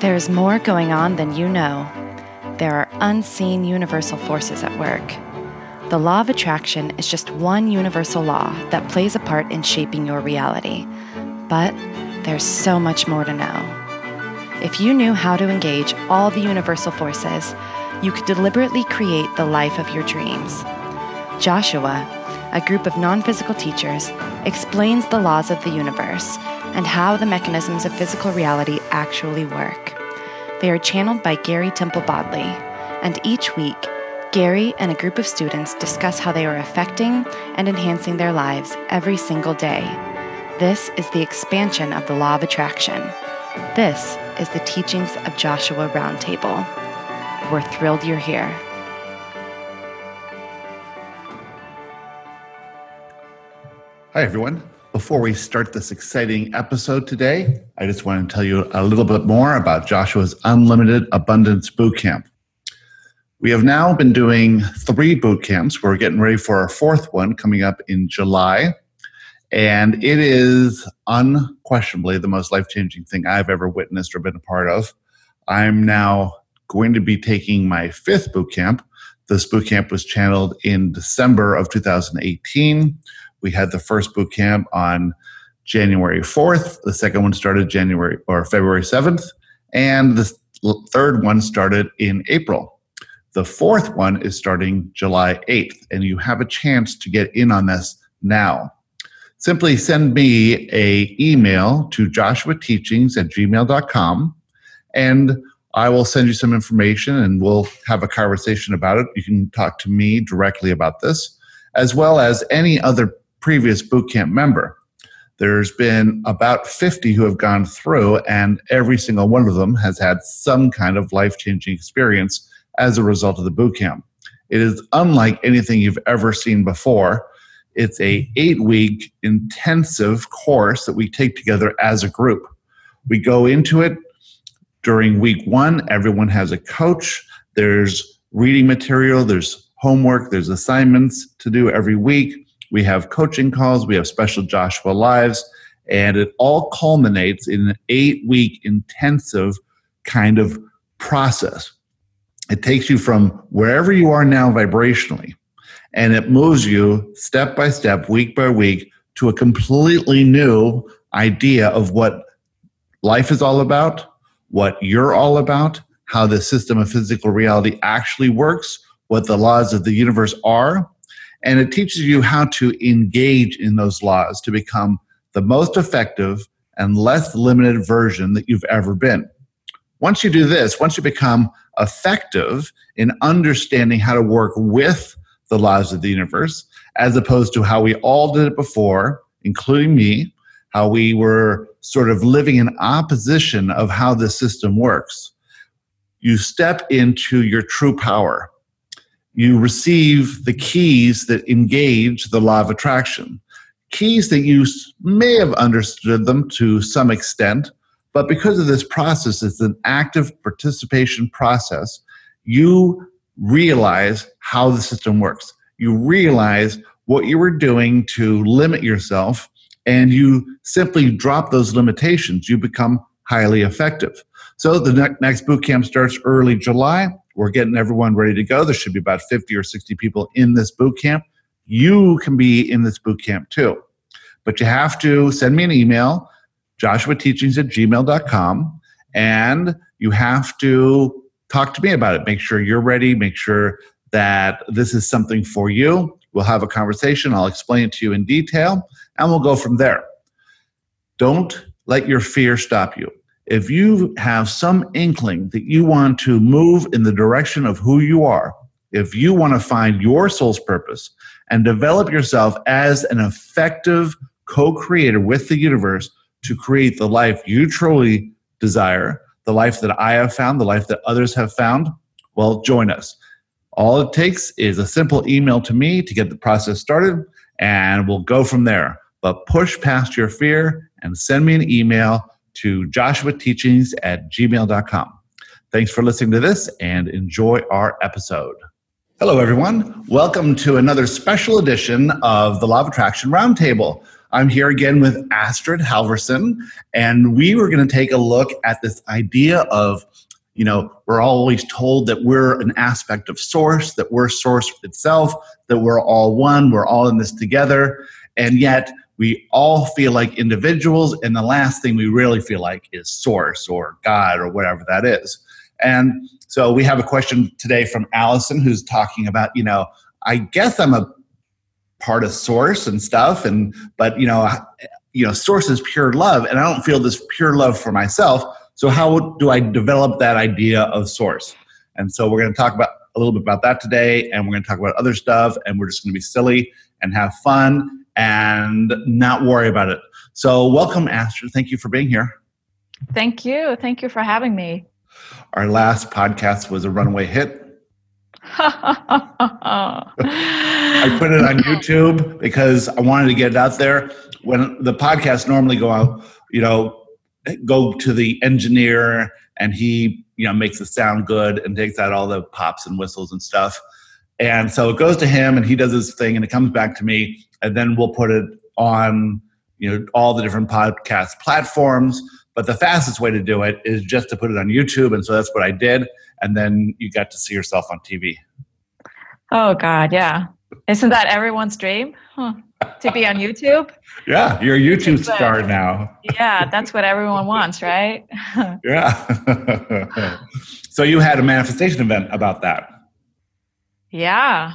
There is more going on than you know. There are unseen universal forces at work. The law of attraction is just one universal law that plays a part in shaping your reality. But there's so much more to know. If you knew how to engage all the universal forces, you could deliberately create the life of your dreams. Joshua, a group of non physical teachers, explains the laws of the universe and how the mechanisms of physical reality actually work. They are channeled by Gary Temple Bodley, and each week, Gary and a group of students discuss how they are affecting and enhancing their lives every single day. This is the expansion of the law of attraction. This is the teachings of Joshua Roundtable. We're thrilled you're here. Hi, everyone. Before we start this exciting episode today, I just want to tell you a little bit more about Joshua's Unlimited Abundance Bootcamp. We have now been doing three boot camps. We're getting ready for our fourth one coming up in July. And it is unquestionably the most life changing thing I've ever witnessed or been a part of. I'm now going to be taking my fifth boot camp. This boot camp was channeled in December of 2018 we had the first boot camp on January 4th. The second one started January or February 7th. And the third one started in April. The fourth one is starting July 8th. And you have a chance to get in on this now. Simply send me a email to joshuateachings at gmail.com and I will send you some information and we'll have a conversation about it. You can talk to me directly about this, as well as any other previous bootcamp member. There's been about 50 who have gone through, and every single one of them has had some kind of life changing experience as a result of the bootcamp. It is unlike anything you've ever seen before. It's a eight week intensive course that we take together as a group. We go into it during week one. Everyone has a coach. There's reading material. There's homework. There's assignments to do every week. We have coaching calls, we have special Joshua Lives, and it all culminates in an eight week intensive kind of process. It takes you from wherever you are now vibrationally, and it moves you step by step, week by week, to a completely new idea of what life is all about, what you're all about, how the system of physical reality actually works, what the laws of the universe are, and it teaches you how to engage in those laws to become the most effective and less limited version that you've ever been. Once you do this, once you become effective in understanding how to work with the laws of the universe, as opposed to how we all did it before, including me, how we were sort of living in opposition of how the system works, you step into your true power you receive the keys that engage the law of attraction. Keys that you may have understood them to some extent, but because of this process, it's an active participation process, you realize how the system works. You realize what you were doing to limit yourself, and you simply drop those limitations. You become highly effective. So the ne- next boot camp starts early July. We're getting everyone ready to go. There should be about 50 or 60 people in this boot camp. You can be in this boot camp too. But you have to send me an email, joshuateachings at gmail.com, and you have to talk to me about it. Make sure you're ready. Make sure that this is something for you. We'll have a conversation. I'll explain it to you in detail, and we'll go from there. Don't let your fear stop you if you have some inkling that you want to move in the direction of who you are, if you want to find your soul's purpose and develop yourself as an effective co creator with the universe to create the life you truly desire, the life that I have found, the life that others have found, well, join us. All it takes is a simple email to me to get the process started, and we'll go from there. But push past your fear and send me an email to joshuateachings at gmail.com. Thanks for listening to this and enjoy our episode. Hello, everyone. Welcome to another special edition of the Law of Attraction Roundtable. I'm here again with Astrid Halverson, and we were going to take a look at this idea of, you know, we're always told that we're an aspect of source, that we're source itself, that we're all one, we're all in this together, and yet we all feel like individuals, and the last thing we really feel like is source or God or whatever that is. And so we have a question today from Allison who's talking about, you know, I guess I'm a part of source and stuff and but you know you know source is pure love and i don't feel this pure love for myself. So how do i develop that idea of source? And so we're going to talk about a little bit about that today and we're going to talk about other stuff and we're just going to be silly and have fun and not worry about it. So welcome astrid. Thank you for being here. Thank you. Thank you for having me. Our last podcast was a runaway hit. I put it on YouTube because I wanted to get it out there. When the podcasts normally go out, you know, go to the engineer and he, you know, makes it sound good and takes out all the pops and whistles and stuff. And so it goes to him and he does his thing and it comes back to me and then we'll put it on, you know, all the different podcast platforms. But the fastest way to do it is just to put it on YouTube. And so that's what I did. And then you got to see yourself on TV. Oh, God. Yeah. Isn't that everyone's dream? Huh. To be on YouTube? Yeah. You're a YouTube star now. yeah. That's what everyone wants, right? yeah. so you had a manifestation event about that. Yeah.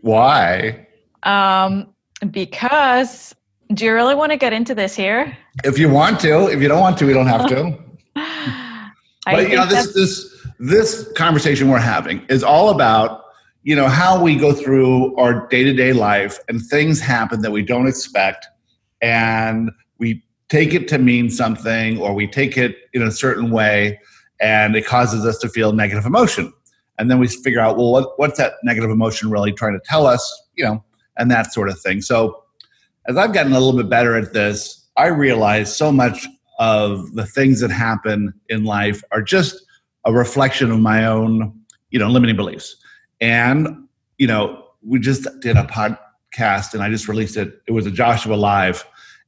Why? Um, because do you really want to get into this here? If you want to, if you don't want to, we don't have to. but you know, this this this conversation we're having is all about you know how we go through our day-to-day life and things happen that we don't expect and we take it to mean something or we take it in a certain way and it causes us to feel negative emotion and then we figure out well what, what's that negative emotion really trying to tell us you know and that sort of thing so as I've gotten a little bit better at this, I realize so much of the things that happen in life are just a reflection of my own, you know, limiting beliefs. And, you know, we just did a podcast and I just released it. It was a Joshua Live.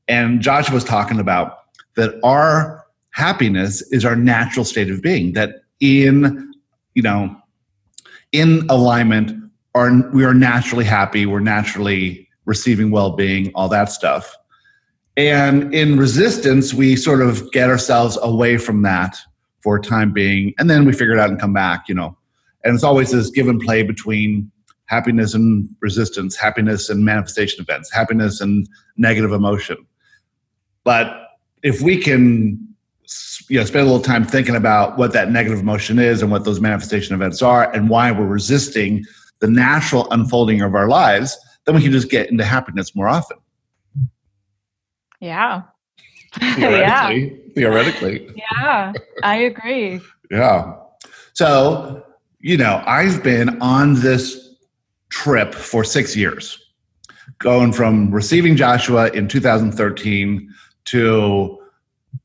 And Joshua was talking about that our happiness is our natural state of being, that in, you know, in alignment, are we are naturally happy, we're naturally receiving well-being all that stuff. And in resistance we sort of get ourselves away from that for a time being and then we figure it out and come back you know. And it's always this give and play between happiness and resistance happiness and manifestation events happiness and negative emotion. But if we can you know spend a little time thinking about what that negative emotion is and what those manifestation events are and why we're resisting the natural unfolding of our lives then we can just get into happiness more often. Yeah. Theoretically. yeah. Theoretically. Yeah, I agree. yeah. So, you know, I've been on this trip for six years, going from receiving Joshua in 2013 to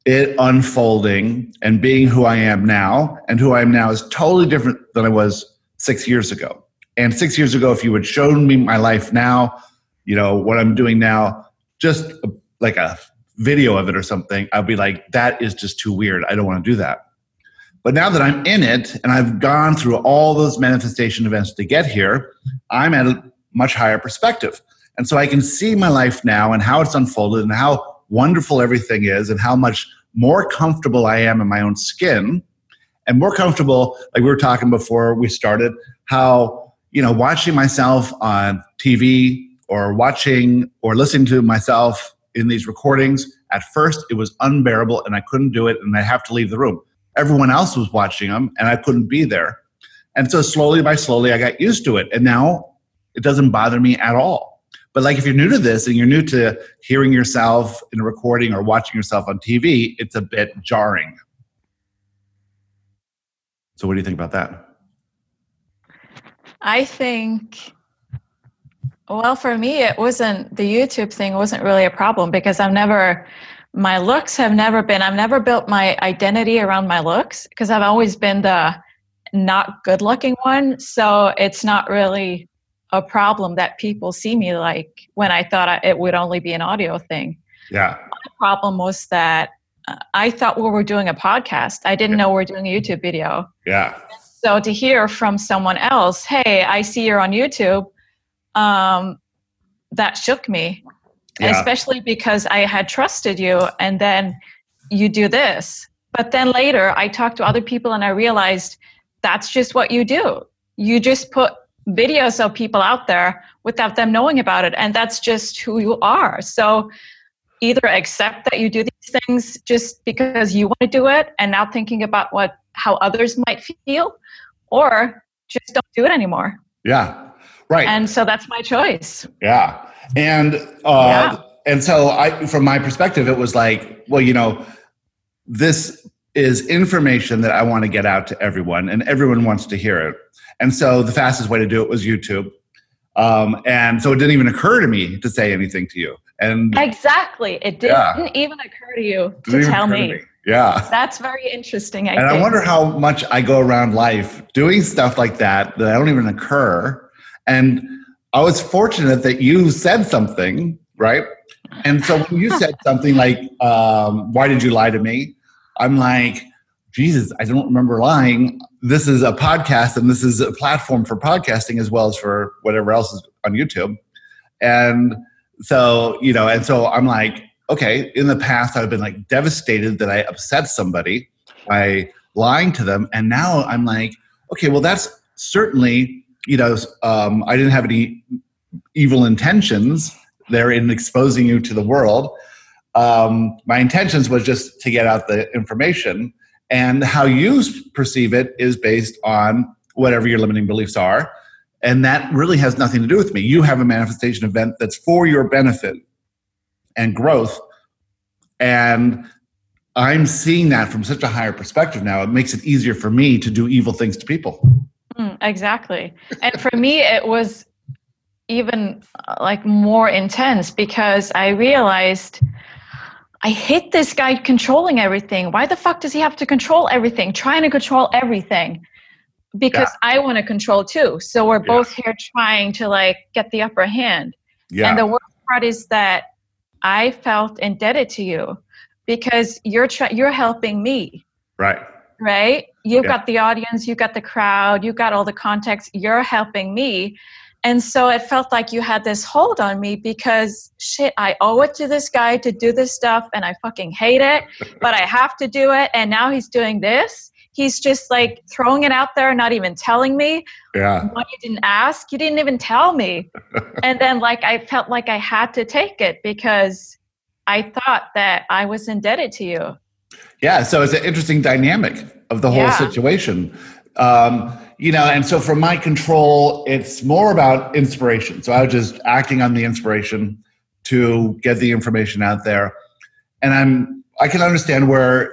it unfolding and being who I am now. And who I am now is totally different than I was six years ago. And six years ago, if you had shown me my life now, you know, what I'm doing now, just uh, like a video of it or something, I'd be like, that is just too weird. I don't want to do that. But now that I'm in it and I've gone through all those manifestation events to get here, I'm at a much higher perspective. And so I can see my life now and how it's unfolded and how wonderful everything is and how much more comfortable I am in my own skin and more comfortable, like we were talking before we started, how you know, watching myself on TV or watching or listening to myself in these recordings, at first it was unbearable and I couldn't do it and I have to leave the room. Everyone else was watching them and I couldn't be there. And so slowly by slowly I got used to it. And now it doesn't bother me at all. But like if you're new to this and you're new to hearing yourself in a recording or watching yourself on TV, it's a bit jarring. So what do you think about that? I think, well, for me, it wasn't the YouTube thing wasn't really a problem because I've never, my looks have never been, I've never built my identity around my looks because I've always been the not good looking one. So it's not really a problem that people see me like when I thought I, it would only be an audio thing. Yeah. My problem was that uh, I thought we were doing a podcast. I didn't know we are doing a YouTube video. Yeah. So to hear from someone else, hey, I see you're on YouTube, um, that shook me, Yeah. especially because I had trusted you and then you do this. But then later I talked to other people and I realized that's just what you do. You just put videos of people out there without them knowing about it. And that's just who you are. So either accept that you do these things just because you want to do it and now thinking about what how others might feel or just don't do it anymore. Yeah. Right. And so that's my choice. Yeah. And uh and so I from my perspective it was like, well, you know, this is information that I want to get out to everyone and everyone wants to hear it. And so the fastest way to do it was YouTube. Um, and so it didn't even occur to me to say anything to you. And Exactly. It didn't Yeah. even occur to you didn't to tell occur to me. Yeah. That's very interesting. I and think. I wonder how much I go around life doing stuff like that that I don't even occur. And I was fortunate that you said something, right? And so when you said something like, um, "Why did you lie to me?" I'm like, Jesus, I don't remember lying. This is a podcast, and this is a platform for podcasting as well as for whatever else is on YouTube. And so, you know, and so I'm like, okay, in the past, I've been like devastated that I upset somebody by lying to them. And now I'm like, okay, well, that's certainly, you know, um, I didn't have any evil intentions there in exposing you to the world. Um, my intentions was just to get out the information. And how you perceive it is based on whatever your limiting beliefs are. And that really has nothing to do with me. You have a manifestation event that's for your benefit and growth. And I'm seeing that from such a higher perspective now. It makes it easier for me to do evil things to people. Mm, exactly. And for me, it was even uh, like more intense because I realized I hate this guy controlling everything. Why the fuck does he have to control everything? Trying to control everything because I want to control too. So we're both here trying to like get the upper hand. Yeah. And the worst part is that I felt indebted to you because you're try- you're helping me right. right? You've Yeah. got the audience, you've got the crowd, you've got all the context, you're helping me. And so it felt like you had this hold on me because shit, I owe it to this guy to do this stuff and I fucking hate it, but I have to do it. And now he's doing this. He's just like throwing it out there, not even telling me Yeah. what you didn't ask. You didn't even tell me. and then, like, I felt like I had to take it because I thought that I was indebted to you. Yeah, so it's an interesting dynamic of the whole Yeah. situation. Um, you know, and so from my control, it's more about inspiration. So I was just acting on the inspiration to get the information out there. And I'm I can understand where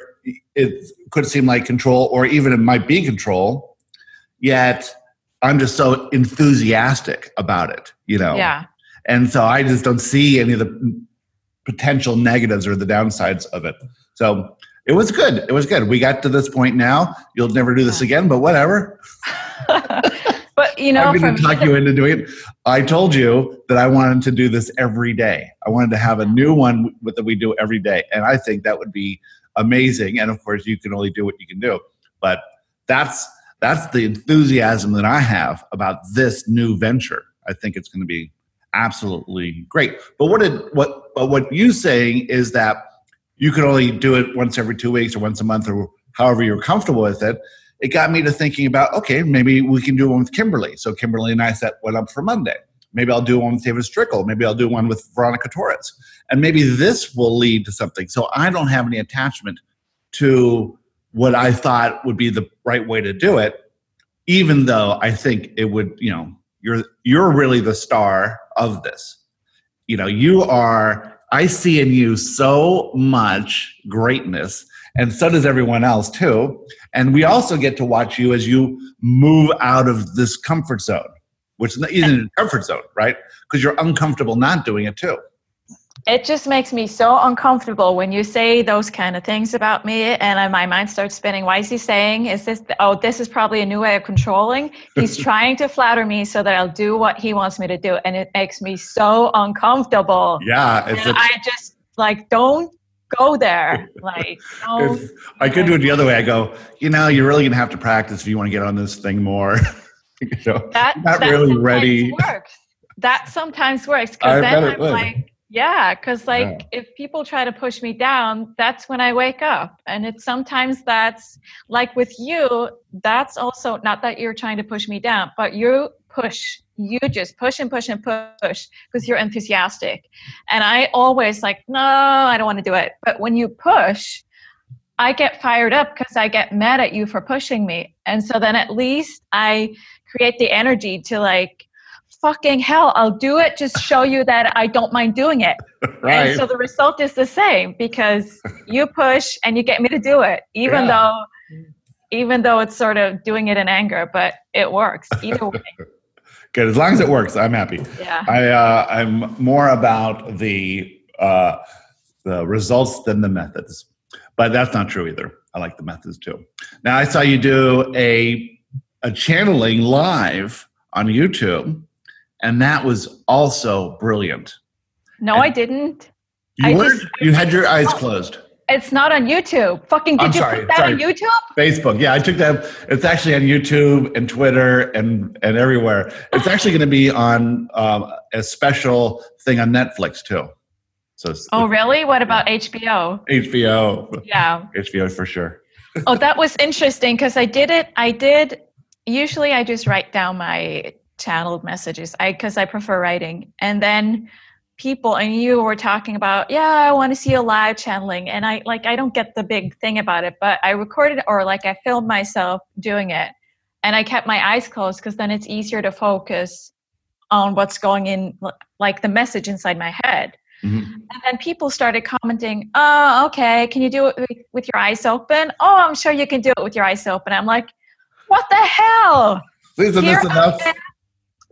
it could seem like control or even it might be control, yet I'm just so enthusiastic about it, you know. Yeah. And so I just don't see any of the potential negatives or the downsides of it. So it was good. It was good. We got to this point now. You'll never do this again, but whatever. but you know, I'm going to talk you into doing it. I told you that I wanted to do this every day. I wanted to have a new one that we do every day. And I think that would be amazing. And of course, you can only do what you can do. But that's that's the enthusiasm that I have about this new venture. I think it's going to be absolutely great. But what did what but what you saying is that you can only do it once every two weeks or once a month or however you're comfortable with it. It got me to thinking about okay, maybe we can do one with Kimberly. So Kimberly and I set one up for Monday. Maybe I'll do one with David Strickle. Maybe I'll do one with Veronica Torres. And maybe this will lead to something. So I don't have any attachment to what I thought would be the right way to do it, even though I think it would, you know, you're you're really the star of this. You know, you are I see in you so much greatness, and so does everyone else too. And we also get to watch you as you move out of this comfort zone, which isn't a comfort zone, right? Because you're uncomfortable not doing it too. it just makes me so uncomfortable when you say those kind of things about me and my mind starts spinning why is he saying is this oh this is probably a new way of controlling he's trying to flatter me so that i'll do what he wants me to do and it makes me so uncomfortable Yeah, it's and a, i just like don't go there like don't if I could do it the other way. I go, you know, you're really gonna have to practice if you want to get on this thing more. you know, that not that really ready. works. That sometimes works because then i'm would. like yeah because like if people try to push me down that's when i wake up. And it's sometimes that's like with you that's also not that you're trying to push me down but you push you just push and push and push because you're enthusiastic. And i always like no i don't want to do it. But when you push i get fired up because i get mad at you for pushing me. And so then at least i create the energy to like fucking hell i'll do it just show you that i don't mind doing it right? and so the result is the same because you push and you get me to do it even Yeah. though even though it's sort of doing it in anger but it works either way Good. As long as it works, I'm happy. yeah I uh, I'm more about the uh, the results than the methods, but that's not true either. I like the methods too. Now I saw you do a a channeling live on YouTube, and that was also brilliant. no i didn't You I were just- you had your eyes closed. it's not on youtube fucking did I'm you sorry, put that sorry. on youtube Facebook. Yeah, I took that. It's actually on YouTube and Twitter and and everywhere. It's actually going to be on um, a special thing on Netflix too. So oh really what about hbo HBO, yeah HBO for sure. oh that was interesting because i did it i did usually i just write down my channeled messages i because i prefer writing and then people and you were talking about yeah i want to see a live channeling and i like i don't get the big thing about it but i recorded or like i filmed myself doing it and i kept my eyes closed because then it's easier to focus on what's going in like the message inside my head Mhm. and then people started commenting, oh, okay, can you do it with your eyes open? Oh, I'm sure you can do it with your eyes open. I'm like, what the hell? Here I am.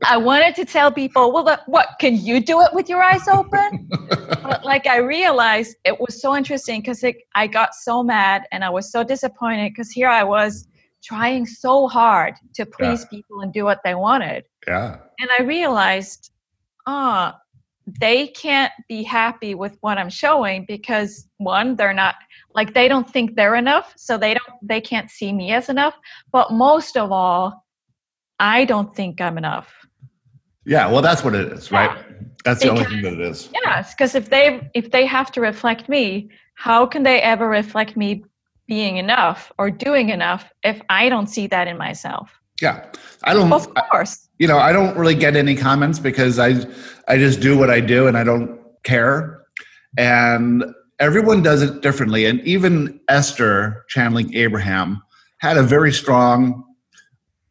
I wanted to tell people, well, what, can you do it with your eyes open? but like I realized it was so interesting because I got so mad and I was so disappointed because here I was trying so hard to please people and do what they wanted Yeah, and I realized, oh, they can't be happy with what I'm showing because one, they're not like they don't think they're enough, so they don't they can't see me as enough. But most of all, I don't think I'm enough. yeah. Well, that's what it is, right? That's the only thing that it is. Yes, because if they if they have to reflect me, how can they ever reflect me being enough or doing enough if I don't see that in myself? Yeah, I don't. Of course. you know, I don't really get any comments because I I just do what I do and I don't care. And everyone does it differently. And even Esther channeling Abraham had a very strong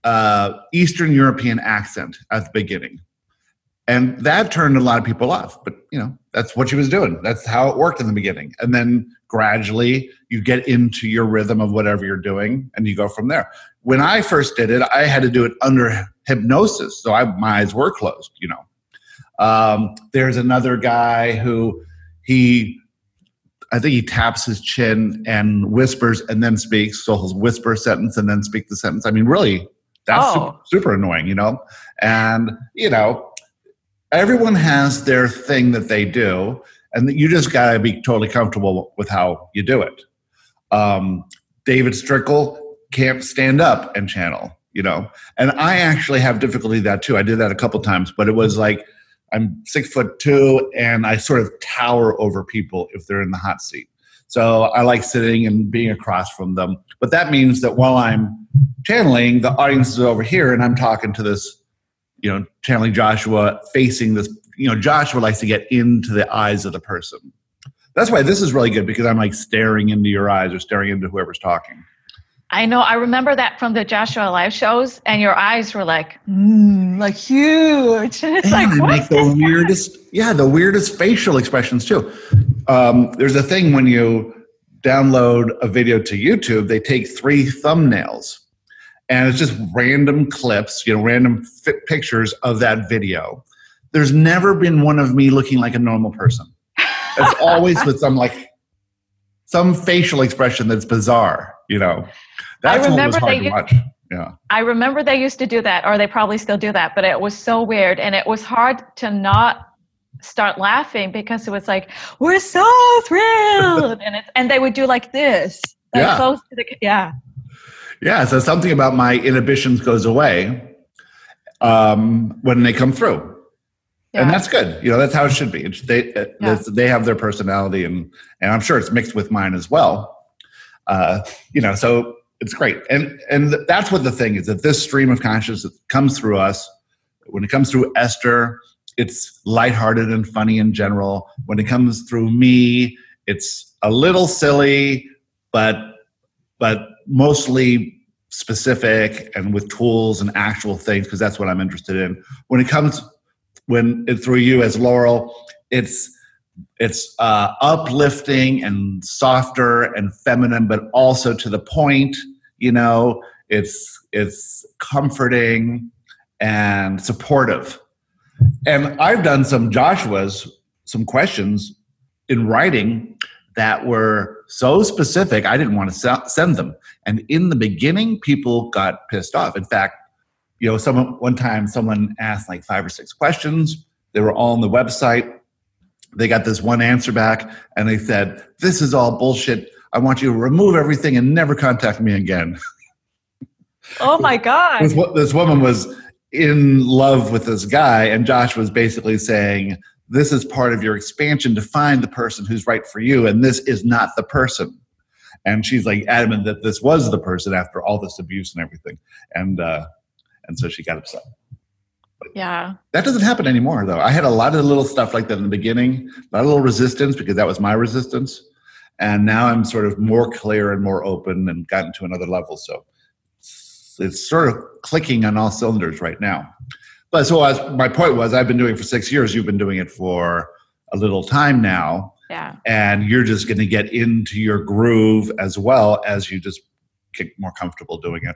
uh, Eastern European accent at the beginning. And that turned a lot of people off. But, you know, that's what she was doing. That's how it worked in the beginning. And then gradually you get into your rhythm of whatever you're doing and you go from there. When I first did it, I had to do it under hypnosis. So I, my eyes were closed, you know. Um, there's another guy who he, I think he taps his chin and whispers and then speaks. So he'll whisper a sentence and then speak the sentence. I mean, really, that's Oh. super, super annoying, you know. And you know, everyone has their thing that they do, and you just got to be totally comfortable with how you do it. Um, David Strickle can't stand up and channel, you know, and I actually have difficulty with that too. I did that a couple times, but it was like I'm six foot two and I sort of tower over people if they're in the hot seat. So I like sitting and being across from them. But that means that while I'm channeling, the audience is over here and I'm talking to this, you know, channeling Joshua facing this, you know, Joshua likes to get into the eyes of the person. That's why this is really good because I'm like staring into your eyes or staring into whoever's talking. I know. I remember that from the Joshua live shows, and your eyes were like, mm, like huge. And it's like, and they what? make the weirdest, yeah, the weirdest facial expressions too. Um, there's a thing when you download a video to YouTube, they take three thumbnails, and it's just random clips, you know, random pictures of that video. There's never been one of me looking like a normal person. it's always with some like some facial expression that's bizarre. You know, that's what was hard to watch. Yeah. I remember they used to do that, or they probably still do that, but it was so weird, and it was hard to not start laughing because it was like we're so thrilled, and it, and they would do like this, like yeah. close to the yeah. Yeah, so something about my inhibitions goes away um, when they come through. Yeah. And that's good. You know, that's how it should be. They yeah. they have their personality, and and I'm sure it's mixed with mine as well. Uh, you know, so it's great. And and that's what the thing is that this stream of consciousness comes through us. When it comes through Esther, it's lighthearted and funny in general. When it comes through me, it's a little silly, but but mostly specific and with tools and actual things because that's what I'm interested in. When it comes when it, through you as Laurel, it's it's uh, uplifting and softer and feminine, but also to the point. You know, it's it's comforting and supportive. And I've done some Joshua's some questions in writing that were so specific, I didn't want to send them. And in the beginning, people got pissed off. In fact, you know, someone one time someone asked like five or six questions. They were all on the website. They got this one answer back, and they said, "This is all bullshit. I want you to remove everything and never contact me again." Oh my god! this, this woman was in love with this guy, and Josh was basically saying, this is part of your expansion to find the person who's right for you and this is not the person and she's like adamant that this was the person after all this abuse and everything and uh and so she got upset yeah that doesn't happen anymore though i had a lot of little stuff like that in the beginning a lot of little resistance because that was my resistance and now i'm sort of more clear and more open and gotten to another level so it's sort of clicking on all cylinders right now but so as my point was, I've been doing it for six years. You've been doing it for a little time now. Yeah. And you're just going to get into your groove as well as you just get more comfortable doing it.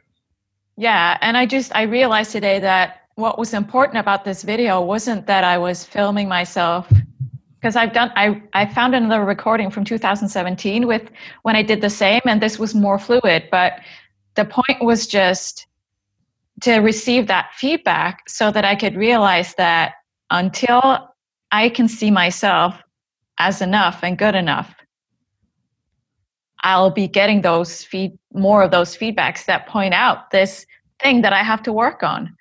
Yeah. And I just, I realized today that what was important about this video wasn't that I was filming myself because I've done I I found another recording from 2017 with when I did the same and this was more fluid but the point was just to receive that feedback so that I could realize that until I can see myself as enough and good enough, I'll be getting those feed more of those feedbacks that point out this thing that I have to work on.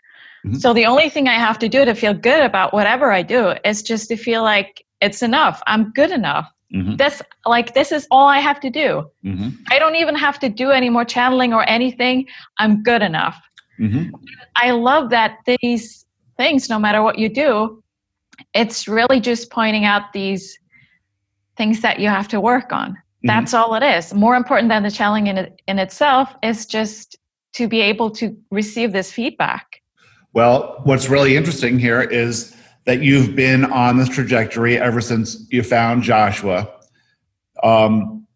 Mm-hmm. So the only thing I have to do to feel good about whatever I do is just to feel like it's enough. I'm good enough. Mm-hmm. This like this is all I have to do. Mm-hmm. I don't even have to do any more channeling or anything. I'm good enough. Mm-hmm. I love that these things, no matter what you do, it's really just pointing out these things that you have to work on. Mm-hmm. That's all it is. More important than the channeling in, it, in itself is just to be able to receive this feedback. Well, what's really interesting here is that you've been on this trajectory ever since you found Joshua. Um,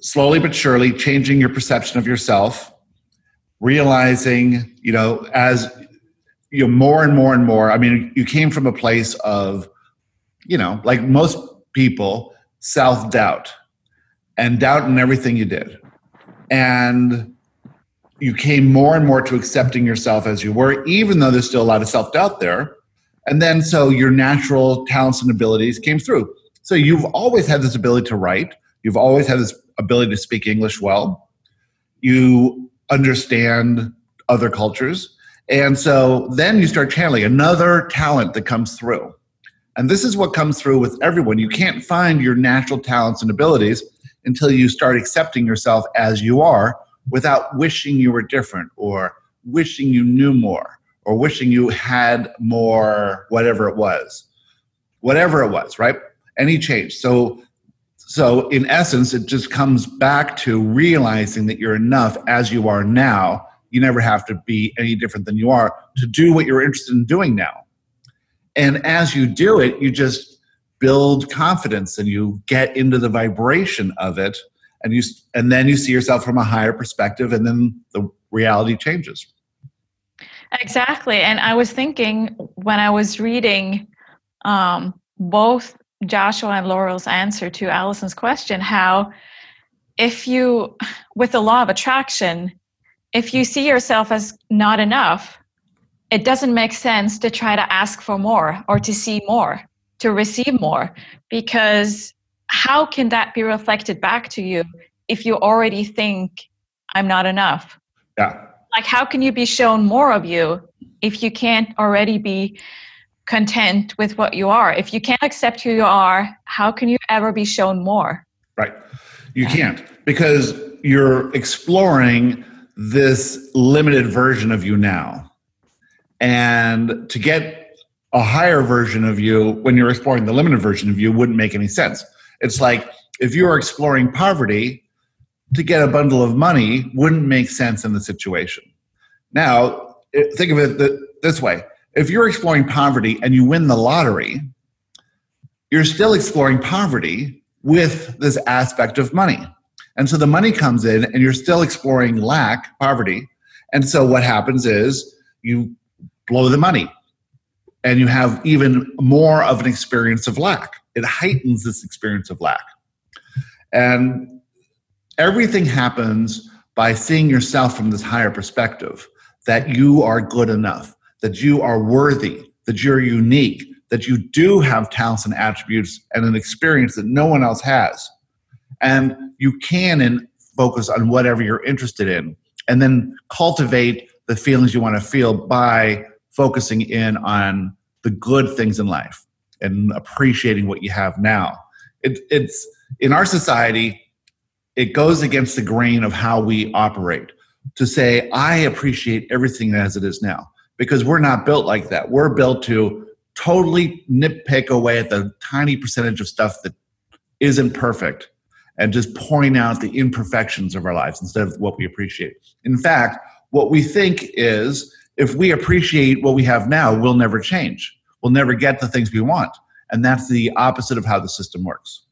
slowly but surely changing your perception of yourself realizing, you know, as you know, more and more and more. I mean, you came from a place of, you know, like most people, self doubt and doubt in everything you did. And you came more and more to accepting yourself as you were, even though there's still a lot of self doubt there. And then so your natural talents and abilities came through. So you've always had this ability to write, you've always had this ability to speak English well. You understand other cultures. And so then you start channeling another talent that comes through. And this is what comes through with everyone. You can't find your natural talents and abilities until you start accepting yourself as you are without wishing you were different or wishing you knew more or wishing you had more, whatever it was. Whatever it was, right? Any change. So so, in essence, it just comes back to realizing that you're enough as you are now. You never have to be any different than you are to do what you're interested in doing now. And as you do it, you just build confidence and you get into the vibration of it and you and then you see yourself from a higher perspective and then the reality changes. Exactly. And i was thinking when i was reading um, both Joshua and Laurel's answer to Allison's question how if you, with the law of attraction, if you see yourself as not enough, it doesn't make sense to try to ask for more or to see more, to receive more, because how can that be reflected back to you if you already think I'm not enough? Yeah. Like, how can you be shown more of you if you can't already be content with what you are? If you can't accept who you are, how can you ever be shown more? Right. You can't because you're exploring this limited version of you now. And to get a higher version of you when you're exploring the limited version of you wouldn't make any sense. It's like if you are exploring poverty, to get a bundle of money wouldn't make sense in the situation. Now, think of it this way if you're exploring poverty and you win the lottery, you're still exploring poverty with this aspect of money. And so the money comes in and you're still exploring lack, poverty. And so what happens is you blow the money and you have even more of an experience of lack. It heightens this experience of lack. And everything happens by seeing yourself from this higher perspective that you are good enough, that you are worthy, that you're unique, that you do have talents and attributes and an experience that no one else has. And you can and focus on whatever you're interested in and then cultivate the feelings you want to feel by focusing in on the good things in life and appreciating what you have now. It, it's in our society, it goes against the grain of how we operate to say, I appreciate everything as it is now because we're not built like that. We're built to totally nitpick away at the tiny percentage of stuff that isn't perfect and just point out the imperfections of our lives instead of what we appreciate. In fact, what we think is if we appreciate what we have now, we'll never change. We'll never get the things we want. And that's the opposite of how the system works.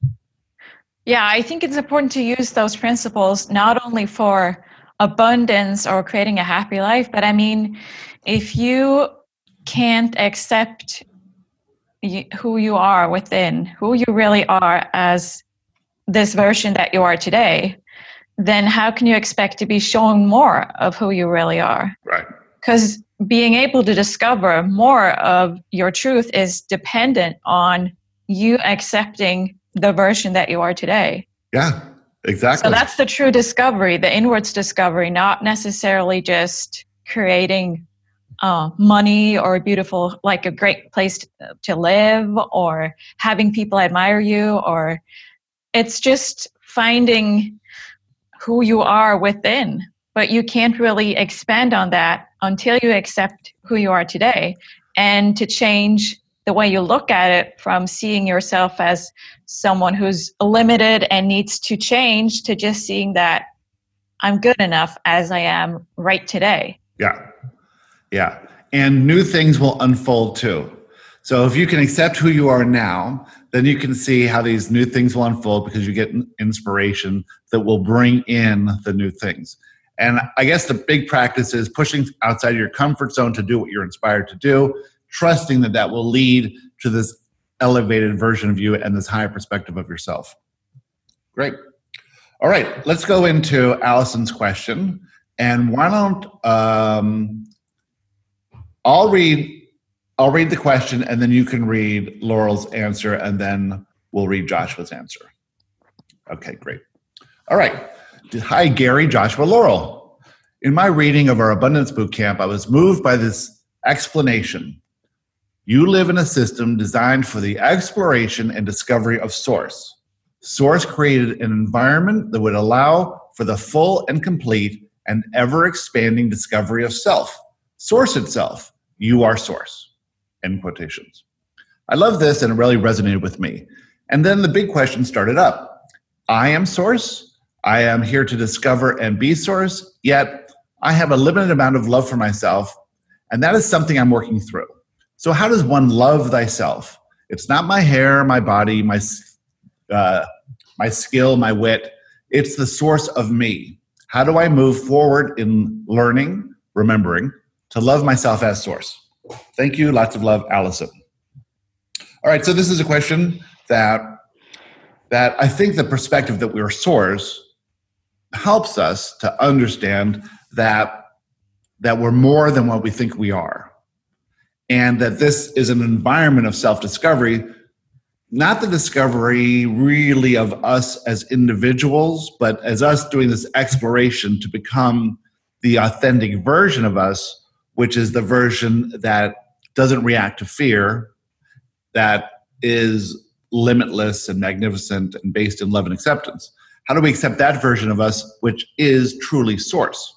Yeah, I think it's important to use those principles not only for abundance or creating a happy life, but I mean, if you can't accept who you are within, who you really are as this version that you are today, then how can you expect to be shown more of who you really are? Right. Because being able to discover more of your truth is dependent on you accepting the version that you are today. Yeah, exactly. So that's the true discovery, the inwards discovery, not necessarily just creating uh, money or a beautiful, like a great place to, to live or having people admire you or it's just finding who you are within but you can't really expand on that until you accept who you are today and to change the way you look at it from seeing yourself as someone who's limited and needs to change to just seeing that I'm good enough as I am right today. Yeah. Yeah. And new things will unfold too. So if you can accept who you are now, then you can see how these new things will unfold because you get inspiration that will bring in the new things. And I guess the big practice is pushing outside your comfort zone to do what you're inspired to do, trusting that that will lead to this elevated version of you and this higher perspective of yourself. Great. All right, let's go into Allison's question. And why don't um, I'll read I'll read the question and then you can read Laurel's answer and then we'll read Joshua's answer. Okay, great. All right. Hi, Gary, Joshua, Laurel. In my reading of our Abundance Boot Camp, I was moved by this explanation. You live in a system designed for the exploration and discovery of Source. Source created an environment that would allow for the full and complete and ever expanding discovery of self. Source itself. You are Source end quotations. I love this and it really resonated with me. And then the big question started up. I am source. I am here to discover and be source, yet I have a limited amount of love for myself, and that is something I'm working through. So, how does one love thyself? It's not my hair, my body, my, uh, my skill, my wit. It's the source of me. How do I move forward in learning, remembering to love myself as source? Thank you. Lots of love, Allison. All right, so this is a question that that I think the perspective that we're source helps us to understand that that we're more than what we think we are. And that this is an environment of self-discovery not the discovery really of us as individuals but as us doing this exploration to become the authentic version of us which is the version that doesn't react to fear that is limitless and magnificent and based in love and acceptance how do we accept that version of us which is truly source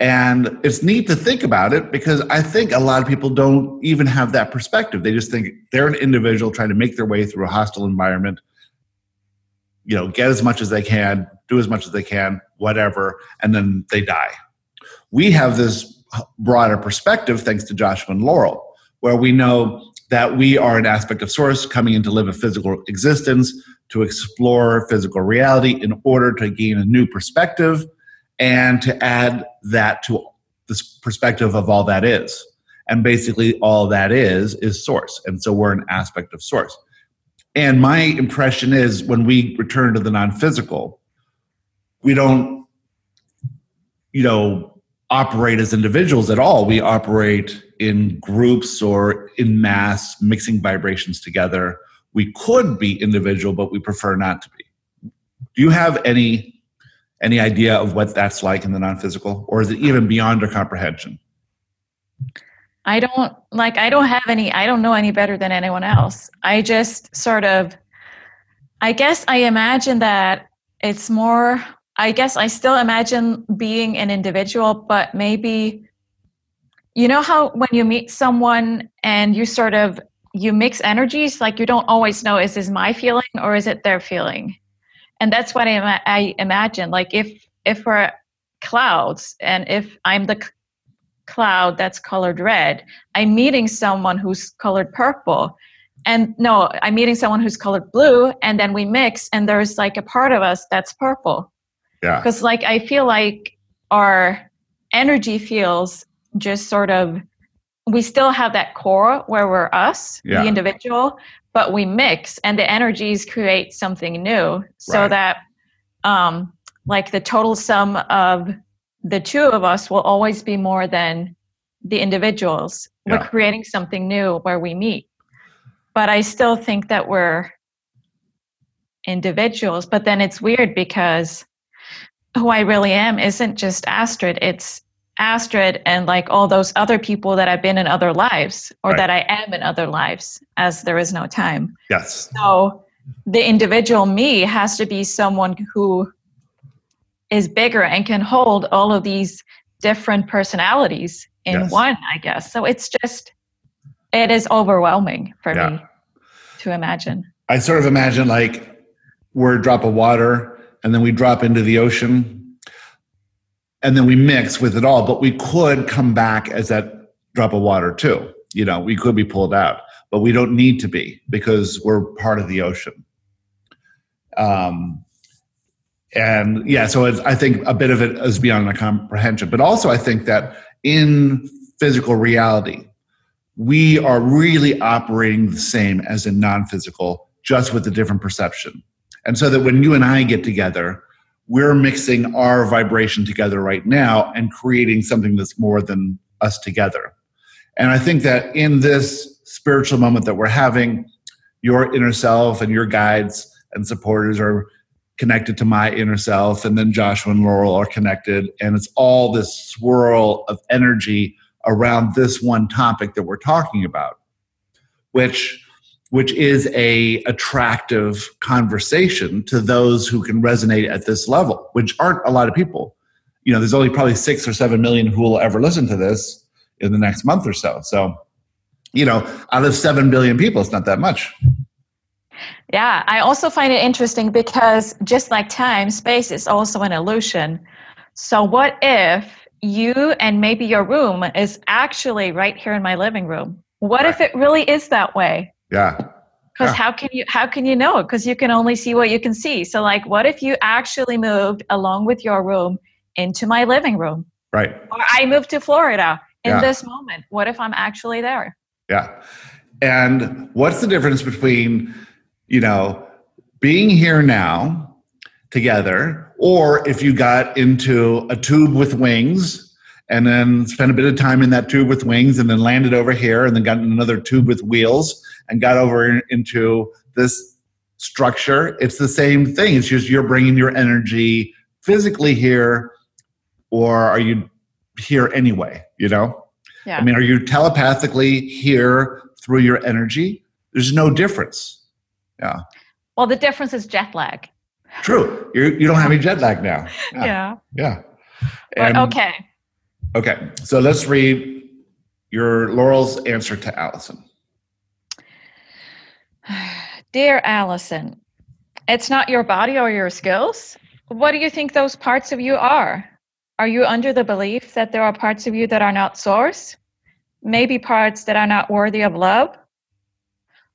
and it's neat to think about it because I think a lot of people don't even have that perspective. They just think they're an individual trying to make their way through a hostile environment, you know, get as much as they can, do as much as they can, whatever, and then they die. We have this broader perspective thanks to Joshua and Laurel, where we know that we are an aspect of source coming in to live a physical existence, to explore physical reality in order to gain a new perspective and to add that to this perspective of all that is. And basically, all that is is source. And so we're an aspect of source. And my impression is when we return to the non physical, we don't, you know, operate as individuals at all. We operate in groups or in mass, mixing vibrations together. We could be individual, but we prefer not to be. Do you have any any idea of what that's like in the non-physical or is it even beyond our comprehension i don't like i don't have any i don't know any better than anyone else i just sort of i guess i imagine that it's more i guess i still imagine being an individual but maybe you know how when you meet someone and you sort of you mix energies like you don't always know is this my feeling or is it their feeling? And that's what I, I imagine like if if we're clouds and if i'm the c- cloud that's colored red i'm meeting someone who's colored purple. And no i'm meeting someone who's colored blue and then we mix and there's like a part of us that's purple. Yeah. Because like i feel like our energy feels just sort of we still have that core where we're us Yeah. the individual but we mix and the energies create something new so Right. that um like the total sum of the two of us will always be more than the individuals we're creating something new where we meet but i still think that we're individuals but then it's weird because who i really am isn't just astrid it's astrid and like all those other people that i've been in other lives or Right. that i am in other lives as there is no time yes so the individual me has to be someone who is bigger and can hold all of these different personalities in Yes. one, I guess. So it's just, it is overwhelming for Yeah. me to imagine. i sort of imagine like we're a drop of water and then we drop into the ocean and then we mix with it all but we could come back as that drop of water too. You know we could be pulled out but we don't need to be because we're part of the ocean. Um and yeah so i think a bit of it is beyond my comprehension but also i think that in physical reality we are really operating the same as in non-physical just with a different perception. And so that when you and i get together we're mixing our vibration together right now and creating something that's more than us together. And i think that in this spiritual moment that we're having your inner self and your guides and supporters are connected to my inner self and then joshua and laurel are connected and it's all this swirl of energy around this one topic that we're talking about which which is a attractive conversation to those who can resonate at this level which aren't a lot of people you know there's only probably 6 or 7 million who will ever listen to this in the next month or so so you know out of 7 billion people it's not that much Yeah, I also find it interesting because just like time, space is also an illusion. So, what if you and maybe your room is actually right here in my living room? What if it really is that way? Yeah Because Yeah. how can you how can you know? Because you can only see what you can see. So, like, what if you actually moved along with your room into my living room, right or I moved to Florida in Yeah. this moment? What if I'm actually there? Yeah. And what's the difference between, you know, being here now together, or if you got into a tube with wings and then spent a bit of time in that tube with wings and then landed over here and then got in another tube with wheels and got over into this structure. It's the same thing. It's just you're bringing your energy physically here, or are you here anyway? You know? Yeah. I mean, are you telepathically here through your energy? There's no difference. Yeah. Well, the difference is jet lag. True. You're, you don't have any jet lag now. Yeah. Yeah. But, okay. Okay. So let's read your Laurel's answer to Allison. Dear Allison, it's not your body or your skills. What do you think those parts of you are? Are you under the belief that there are parts of you that are not source? Maybe parts that are not worthy of love?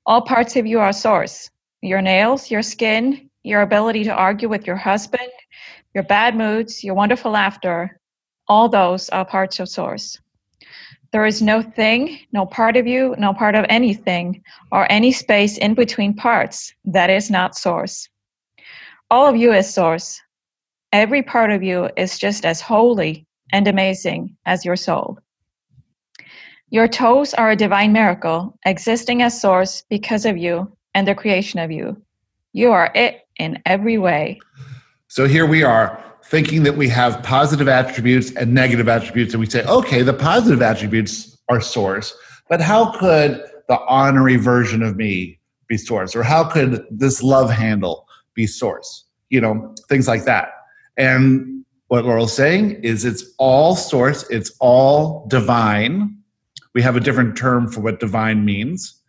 All parts of you are source. Your nails, your skin, your ability to argue with your husband, your bad moods, your wonderful laughter, all those are parts of source. There is no thing, no part of you, no part of anything, or any space in between parts that is not source. All of you is source. Every part of you is just as holy and amazing as your soul. Your toes are a divine miracle, existing as source because of you and the creation of you. You are it in every way. So here we are thinking that we have positive attributes and negative attributes, and we say, okay, the positive attributes are source, but how could the honorary version of me be source? Or how could this love handle be source? You know, things like that. And what Laurel's saying is it's all source, it's all divine. We have a different term for what divine means.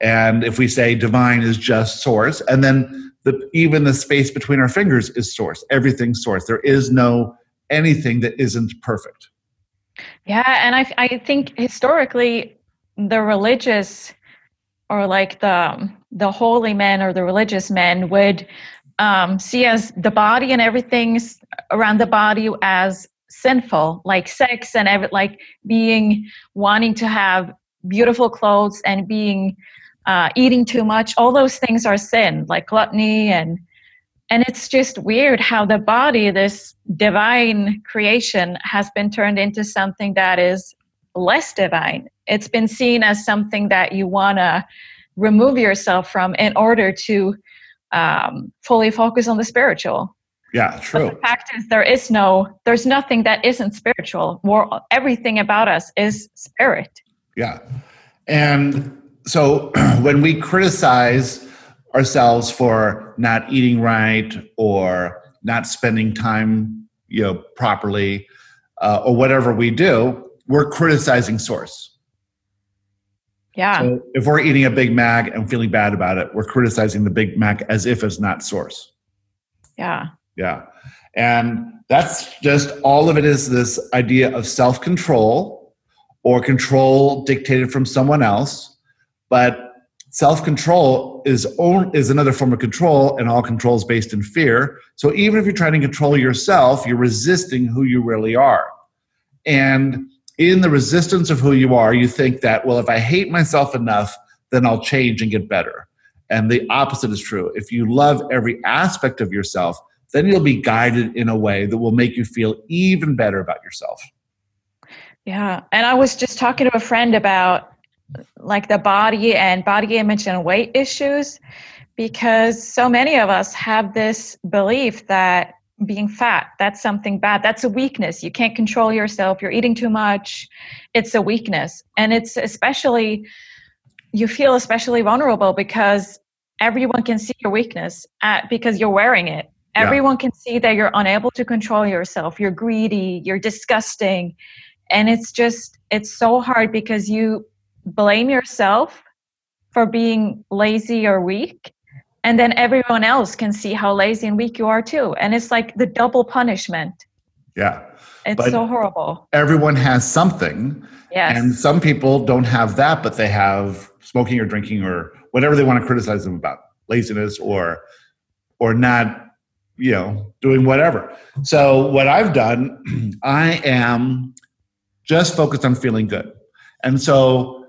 And if we say divine is just source, and then the, even the space between our fingers is source, everything's source. There is no anything that isn't perfect. Yeah, and I I think historically the religious or like the the holy men or the religious men would um, see as the body and everything's around the body as sinful, like sex and every, like being wanting to have beautiful clothes and being uh, eating too much. All those things are sin, like gluttony and and it's just weird how the body, this divine creation, has been turned into something that is less divine. It's been seen as something that you want to remove yourself from in order to um, fully focus on the spiritual. Yeah, But true. the fact is, there is no, there's nothing that isn't spiritual. We're, everything about us is spirit. Yeah. And so when we criticize ourselves for not eating right or not spending time, you know, properly, uh, or whatever we do, we're criticizing source. Yeah, So if we're eating a Big Mac and feeling bad about it, we're criticizing the Big Mac as if it's not source. yeah, Yeah. And that's just all of it is this idea of self control or control dictated from someone else. But self control is, own, is another form of control, and all control is based in fear. So even if you're trying to control yourself, you're resisting who you really are. And in the resistance of who you are, you think that, well, if I hate myself enough, then I'll change and get better. And the opposite is true. If you love every aspect of yourself, then you'll be guided in a way that will make you feel even better about yourself. yeah. And I was just talking to a friend about like the body and body image and weight issues because so many of us have this belief that being fat that's something bad. That's a weakness. You can't control yourself. You're eating too much. It's a weakness. And it's especially you feel especially vulnerable because everyone can see your weakness at, because you're wearing it. Yeah. everyone can see that you're unable to control yourself. You're greedy. You're disgusting. And it's just it's so hard because you blame yourself for being lazy or weak and then everyone else can see how lazy and weak you are too and it's like the double punishment Yeah. it's But- so horrible Everyone has something, yes and some people don't have that, but they have smoking or drinking or whatever they want to criticize them about, laziness or or not, you know, doing whatever. So what I've done, I am just focused on feeling good. And so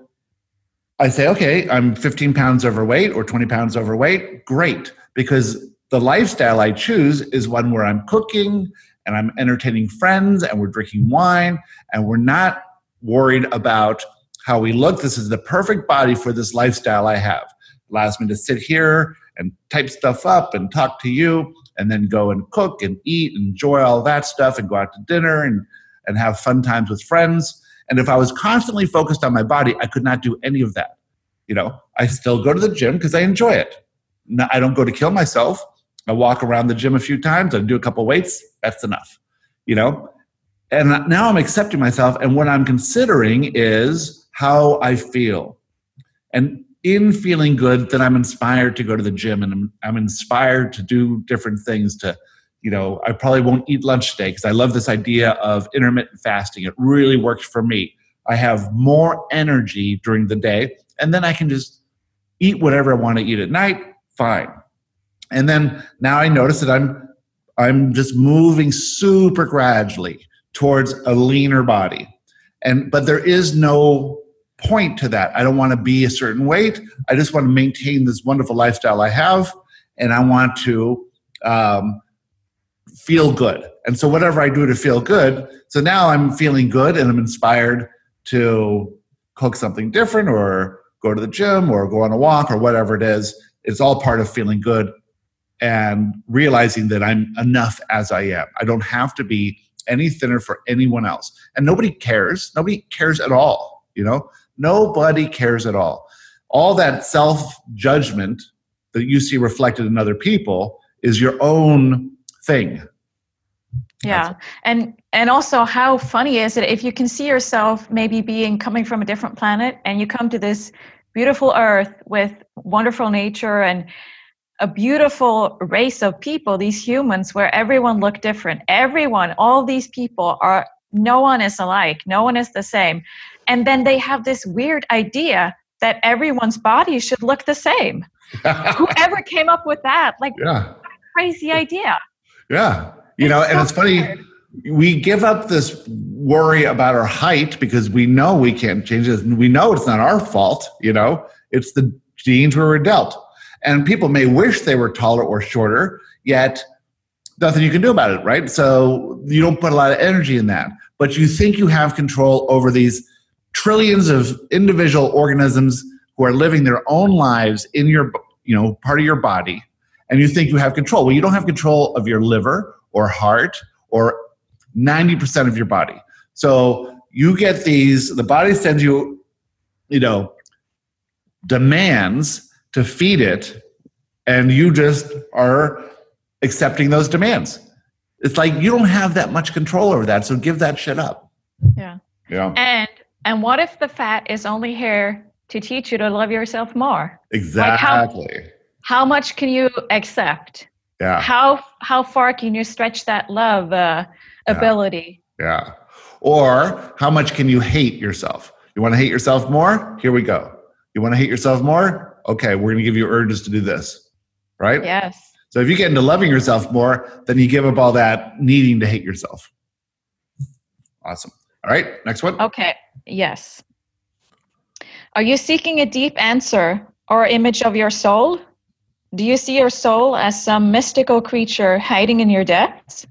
I say, okay, I'm 15 pounds overweight or 20 pounds overweight. Great. Because the lifestyle I choose is one where I'm cooking and I'm entertaining friends and we're drinking wine and we're not worried about how we look. This is the perfect body for this lifestyle I have. It allows me to sit here and type stuff up and talk to you and then go and cook and eat and enjoy all that stuff and go out to dinner and, and have fun times with friends. And if I was constantly focused on my body, I could not do any of that. You know, I still go to the gym because I enjoy it. I don't go to kill myself. I walk around the gym a few times. I do a couple weights. That's enough. You know, and now I'm accepting myself. And what I'm considering is how I feel. And in feeling good, then I'm inspired to go to the gym and I'm, I'm inspired to do different things to, you know, I probably won't eat lunch today because I love this idea of intermittent fasting. It really works for me. I have more energy during the day and then I can just eat whatever I want to eat at night. Fine. And then now I notice that I'm I'm just moving super gradually towards a leaner body. And but there is no point to that. I don't want to be a certain weight. I just want to maintain this wonderful lifestyle I have, and I want to um, feel good. And so, whatever I do to feel good, so now I'm feeling good and I'm inspired to cook something different or go to the gym or go on a walk or whatever it is. It's all part of feeling good and realizing that I'm enough as I am. I don't have to be any thinner for anyone else. And nobody cares. Nobody cares at all, you know? Nobody cares at all. All that self judgment that you see reflected in other people is your own thing. Yeah. And and also how funny is it if you can see yourself maybe being coming from a different planet and you come to this beautiful earth with wonderful nature and a beautiful race of people, these humans where everyone look different. Everyone, all these people are no one is alike, no one is the same. And then they have this weird idea that everyone's body should look the same. Whoever came up with that, like, yeah. crazy idea. Yeah. You know, and it's funny, we give up this worry about our height because we know we can't change it. We know it's not our fault, you know, it's the genes we were dealt. And people may wish they were taller or shorter, yet nothing you can do about it, right? So you don't put a lot of energy in that. But you think you have control over these trillions of individual organisms who are living their own lives in your you know part of your body and you think you have control well you don't have control of your liver or heart or 90% of your body so you get these the body sends you you know demands to feed it and you just are accepting those demands it's like you don't have that much control over that so give that shit up yeah yeah and and what if the fat is only here to teach you to love yourself more? Exactly. Like how, how, much can you accept? Yeah. How how far can you stretch that love uh, ability? Yeah. yeah. Or how much can you hate yourself? You want to hate yourself more? Here we go. You want to hate yourself more? Okay, we're going to give you urges to do this. Right? Yes. So if you get into loving yourself more, then you give up all that needing to hate yourself. Awesome. All right, next one. Okay. Yes. Are you seeking a deep answer or image of your soul? Do you see your soul as some mystical creature hiding in your depths?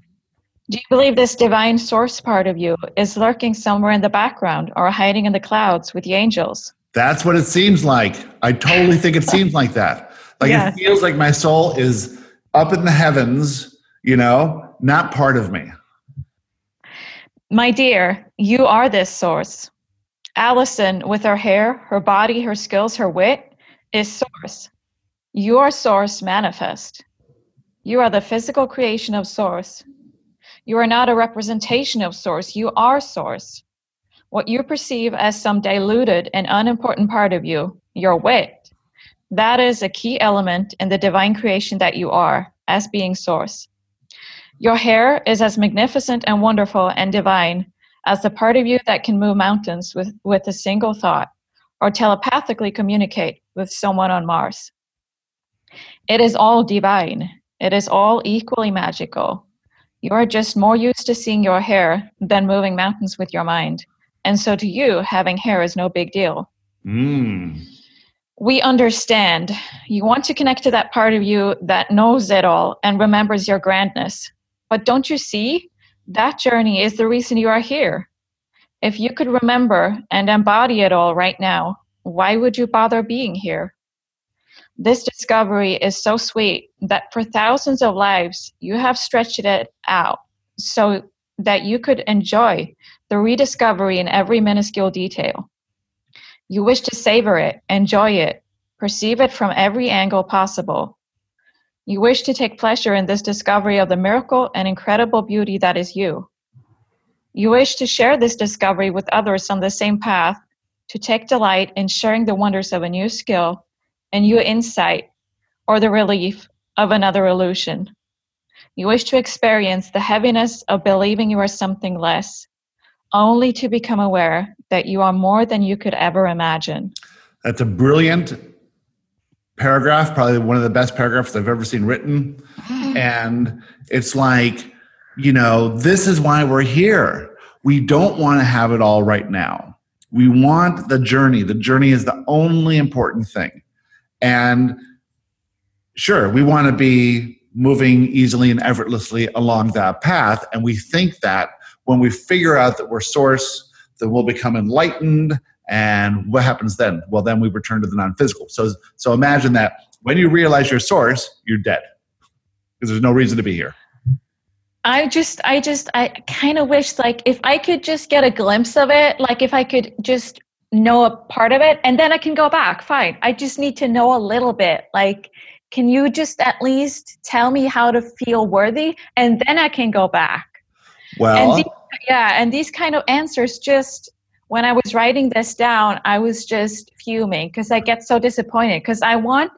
Do you believe this divine source part of you is lurking somewhere in the background or hiding in the clouds with the angels? That's what it seems like. I totally think it seems like that. Like yes. it feels like my soul is up in the heavens, you know, not part of me. My dear, you are this source. Allison, with her hair, her body, her skills, her wit, is source. You are source manifest. You are the physical creation of source. You are not a representation of source. You are source. What you perceive as some diluted and unimportant part of you, your wit, that is a key element in the divine creation that you are as being source. Your hair is as magnificent and wonderful and divine as the part of you that can move mountains with, with a single thought or telepathically communicate with someone on Mars. It is all divine, it is all equally magical. You are just more used to seeing your hair than moving mountains with your mind. And so to you, having hair is no big deal. Mm. we understand. You want to connect to that part of you that knows it all and remembers your grandness. But don't you see? That journey is the reason you are here. If you could remember and embody it all right now, why would you bother being here? This discovery is so sweet that for thousands of lives, you have stretched it out so that you could enjoy the rediscovery in every minuscule detail. You wish to savor it, enjoy it, perceive it from every angle possible. You wish to take pleasure in this discovery of the miracle and incredible beauty that is you. You wish to share this discovery with others on the same path, to take delight in sharing the wonders of a new skill, a new insight, or the relief of another illusion. You wish to experience the heaviness of believing you are something less, only to become aware that you are more than you could ever imagine. That's a brilliant paragraph, probably one of the best paragraphs I've ever seen written. and it's like, you know, this is why we're here. We don't want to have it all right now. We want the journey. The journey is the only important thing. And sure, we want to be moving easily and effortlessly along that path. And we think that when we figure out that we're source, that we'll become enlightened. And what happens then? Well, then we return to the non-physical. So, so imagine that when you realize your source, you're dead because there's no reason to be here. I just, I just, I kind of wish like if I could just get a glimpse of it, like if I could just know a part of it and then I can go back. Fine. I just need to know a little bit. Like, can you just at least tell me how to feel worthy and then I can go back? Well, and these, yeah, and these kind of answers just when I was writing this down, I was just fuming because I get so disappointed because I want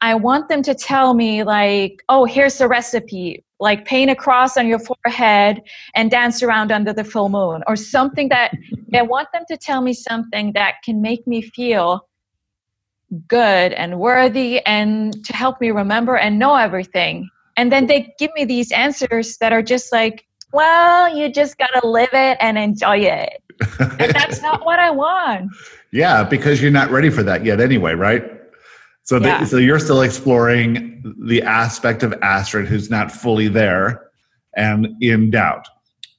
I want them to tell me like, oh, here's the recipe. Like paint a cross on your forehead and dance around under the full moon, or something that I want them to tell me something that can make me feel good and worthy and to help me remember and know everything. And then they give me these answers that are just like, well, you just got to live it and enjoy it. and that's not what I want. Yeah, because you're not ready for that yet anyway, right? So, yeah. the, so you're still exploring the aspect of Astrid who's not fully there and in doubt.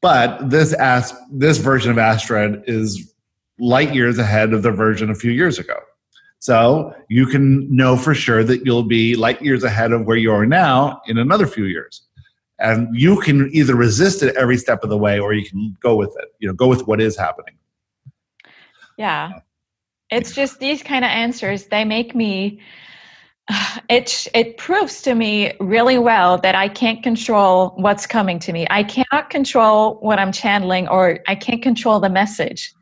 But this as, this version of Astrid is light years ahead of the version a few years ago. So you can know for sure that you'll be light years ahead of where you are now in another few years and you can either resist it every step of the way or you can go with it you know go with what is happening yeah it's just these kind of answers they make me it it proves to me really well that I can't control what's coming to me. I cannot control what I'm channeling or I can't control the message.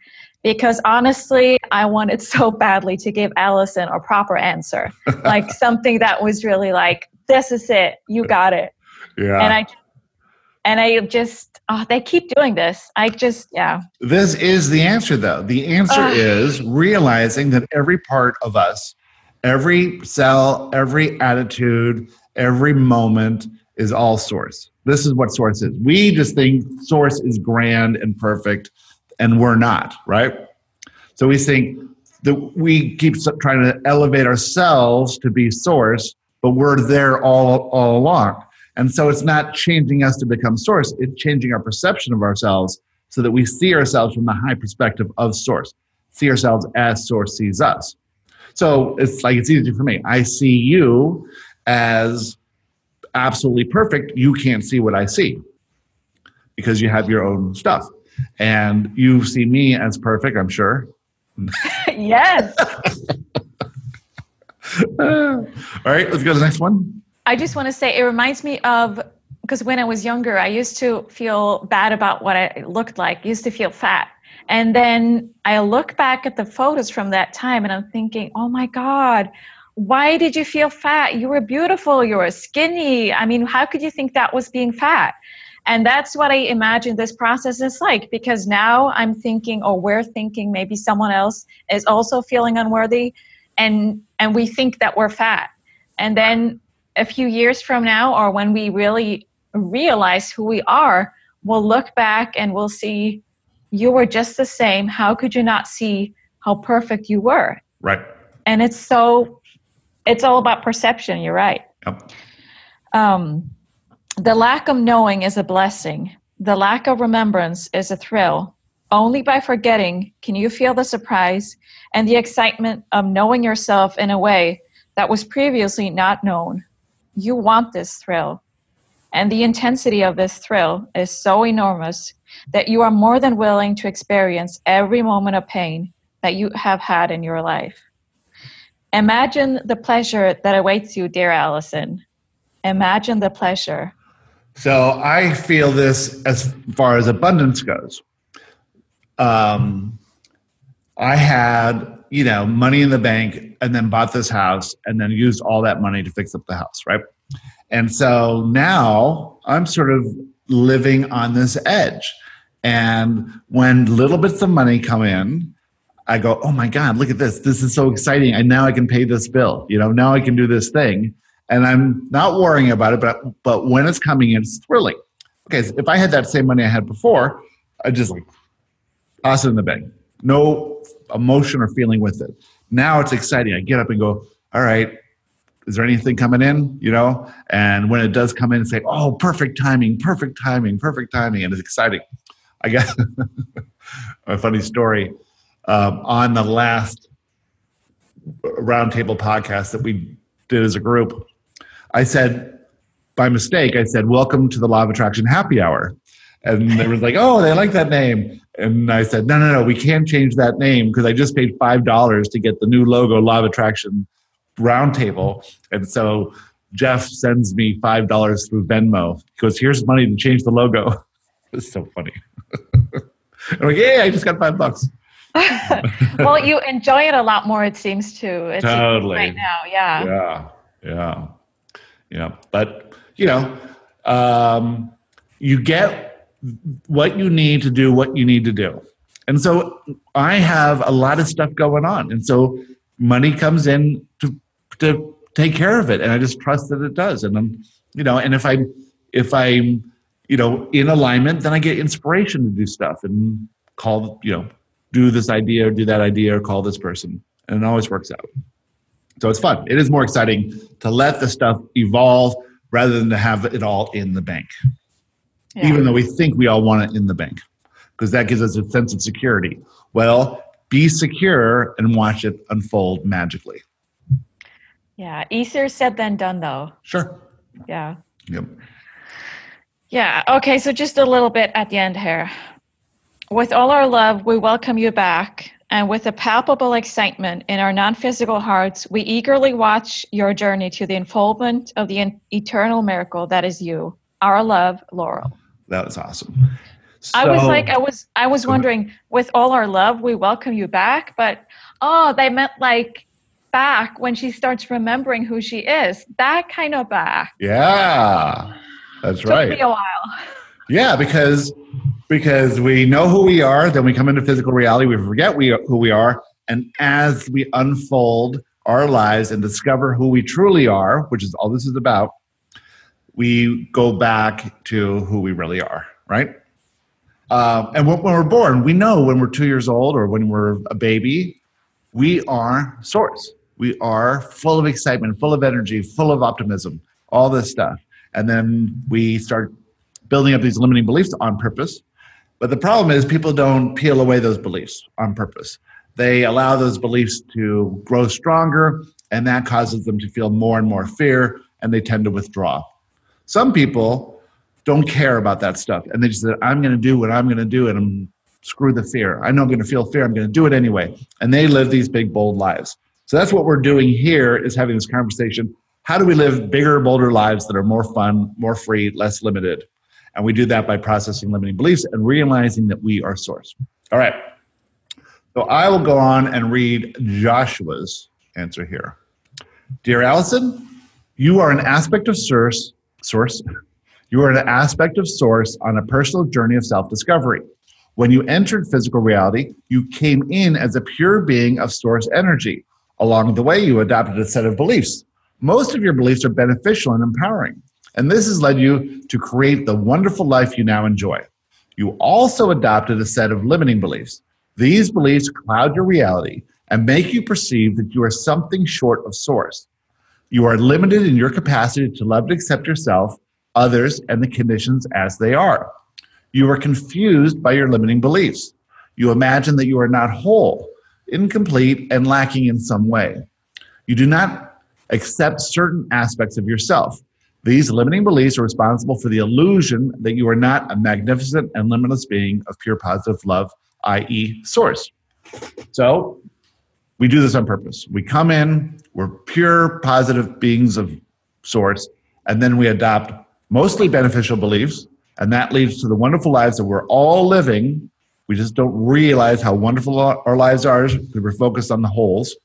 Because honestly, I wanted so badly to give Allison a proper answer. like something that was really like, this is it. You got it. Yeah. And I and I just oh, they keep doing this. I just yeah. This is the answer though. The answer uh, is realizing that every part of us, every cell, every attitude, every moment is all source. This is what source is. We just think source is grand and perfect and we're not, right? So we think that we keep trying to elevate ourselves to be source, but we're there all all along. And so it's not changing us to become source, it's changing our perception of ourselves so that we see ourselves from the high perspective of source, see ourselves as source sees us. So it's like it's easy for me. I see you as absolutely perfect. You can't see what I see because you have your own stuff. And you see me as perfect, I'm sure. yes. All right, let's go to the next one. I just want to say it reminds me of because when I was younger, I used to feel bad about what I looked like, used to feel fat. And then I look back at the photos from that time and I'm thinking, oh my God, why did you feel fat? You were beautiful, you were skinny. I mean, how could you think that was being fat? And that's what I imagine this process is like because now I'm thinking, or we're thinking, maybe someone else is also feeling unworthy, and and we think that we're fat. And then a few years from now or when we really realize who we are, we'll look back and we'll see you were just the same. How could you not see how perfect you were? Right. and it's so it's all about perception you're right Yep. um, the lack of knowing is a blessing the lack of remembrance is a thrill only by forgetting can you feel the surprise and the excitement of knowing yourself in a way that was previously not known you want this thrill and the intensity of this thrill is so enormous that you are more than willing to experience every moment of pain that you have had in your life. Imagine the pleasure that awaits you, dear Allison. Imagine the pleasure. So I feel this as far as abundance goes. Um, I had, you know, money in the bank and then bought this house and then used all that money to fix up the house, right? And so now I'm sort of living on this edge. And when little bits of money come in, I go, oh my God, look at this. This is so exciting. And now I can pay this bill. You know, now I can do this thing. And I'm not worrying about it, but but when it's coming in, it's thrilling. Okay, so if I had that same money I had before, I just like toss it in the bank. No emotion or feeling with it. Now it's exciting. I get up and go, all right, is there anything coming in? You know? And when it does come in, say, oh, perfect timing, perfect timing, perfect timing. And it's exciting. I got a funny story um, on the last roundtable podcast that we did as a group. I said, by mistake, I said, welcome to the Law of Attraction Happy Hour. And they were like, oh, they like that name. And I said, no, no, no, we can't change that name because I just paid $5 to get the new logo, Law of Attraction Roundtable. And so Jeff sends me $5 through Venmo. He goes, here's money to change the logo. It's so funny. I'm like, yeah, I just got five bucks. well, you enjoy it a lot more, it seems to. It's Totally. Right now, yeah. Yeah, yeah, yeah. But you know, um, you get what you need to do what you need to do, and so I have a lot of stuff going on, and so money comes in to to take care of it, and I just trust that it does, and I'm, you know, and if I'm, if I'm you know in alignment, then I get inspiration to do stuff and call you know do this idea or do that idea or call this person, and it always works out. So it's fun. It is more exciting to let the stuff evolve rather than to have it all in the bank, Yeah. even though we think we all want it in the bank, because that gives us a sense of security. Well, be secure and watch it unfold magically. yeah. Easier said than done, though. Sure. Yeah. Yep. Yeah. Okay. So just a little bit at the end here. With all our love, we welcome you back. And with a palpable excitement in our non physical hearts, we eagerly watch your journey to the unfoldment of the eternal miracle that is you, our love, Laurel. That was awesome. I was like, I was, I was wondering, with all our love, we welcome you back. But oh, they meant like back when she starts remembering who she is. That kind of back. yeah, that's Took right. me a while. Yeah, because because we know who we are, then we come into physical reality, we forget we who we are, and as we unfold our lives and discover who we truly are, which is all this is about, we go back to who we really are, right? Um, and when, when we're born, we know when we're two years old or when we're a baby, we are source. We are full of excitement, full of energy, full of optimism, all this stuff. And then we start building up these limiting beliefs on purpose. But the problem is people don't peel away those beliefs on purpose. They allow those beliefs to grow stronger, and that causes them to feel more and more fear, and they tend to withdraw. Some people don't care about that stuff, and they just said, I'm going to do what I'm going to do, and I'm screw the fear. I know I'm going to feel fear. I'm going to do it anyway. And they live these big, bold lives. So that's what we're doing here is having this conversation. How do we live bigger, bolder lives that are more fun, more free, less limited? And we do that by processing limiting beliefs and realizing that we are source. All right. So I will go on and read Joshua's answer here. Dear Allison, you are an aspect of source, source. You are an aspect of source on a personal journey of self-discovery. When you entered physical reality, you came in as a pure being of source energy. Along the way, you adopted a set of beliefs. Most of your beliefs are beneficial and empowering, and this has led you to create the wonderful life you now enjoy. You also adopted a set of limiting beliefs. These beliefs cloud your reality and make you perceive that you are something short of source. You are limited in your capacity to love and accept yourself, others, and the conditions as they are. You are confused by your limiting beliefs. You imagine that you are not whole, incomplete, and lacking in some way. You do not accept certain aspects of yourself. These limiting beliefs are responsible for the illusion that you are not a magnificent and limitless being of pure positive love, i.e., source. So, we do this on purpose. We come in, we're pure positive beings of sorts, and then we adopt mostly beneficial beliefs, and that leads to the wonderful lives that we're all living. We just don't realize how wonderful our lives are because we're focused on the holes.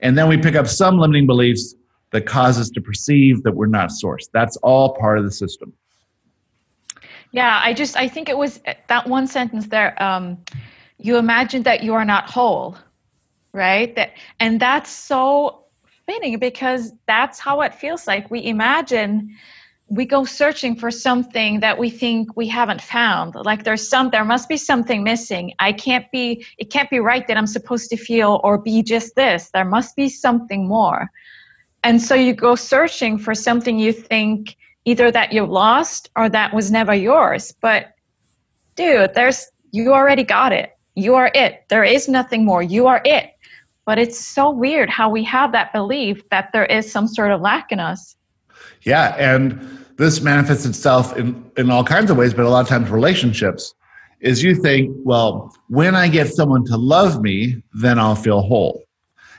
And then we pick up some limiting beliefs that cause us to perceive that we're not source. That's all part of the system. Yeah, I just I think it was that one sentence there. Um, you imagine that you are not whole right? That and that's so fitting because that's how it feels like. We imagine we go searching for something that we think we haven't found. Like there's some there must be something missing. I can't be it can't be right that i'm supposed to feel or be just this. There must be something more. And so you go searching for something you think either that you lost or that was never yours. But dude there's you already got it. You are it. There is nothing more. You are it but it's so weird how we have that belief that there is some sort of lack in us. Yeah, and this manifests itself in, in all kinds of ways, but a lot of times relationships is you think, well, when I get someone to love me, then I'll feel whole.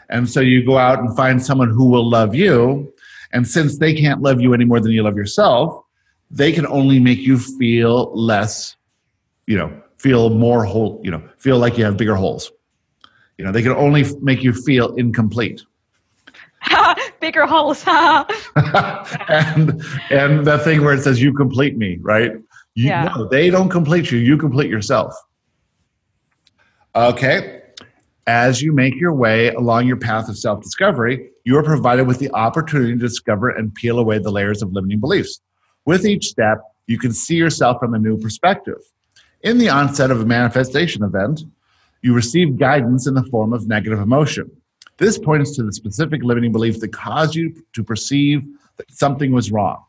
And so you go out and find someone who will love you. And since they can't love you any more than you love yourself, they can only make you feel less, you know, feel more whole, you know, feel like you have bigger holes. You know, they can only make you feel incomplete. Bigger holes. huh? and and the thing where it says you complete me, right? You, yeah. No, they don't complete you. You complete yourself. Okay. As you make your way along your path of self discovery, you are provided with the opportunity to discover and peel away the layers of limiting beliefs. With each step, you can see yourself from a new perspective. In the onset of a manifestation event, you receive guidance in the form of negative emotion. This points to the specific limiting belief that caused you to perceive that something was wrong.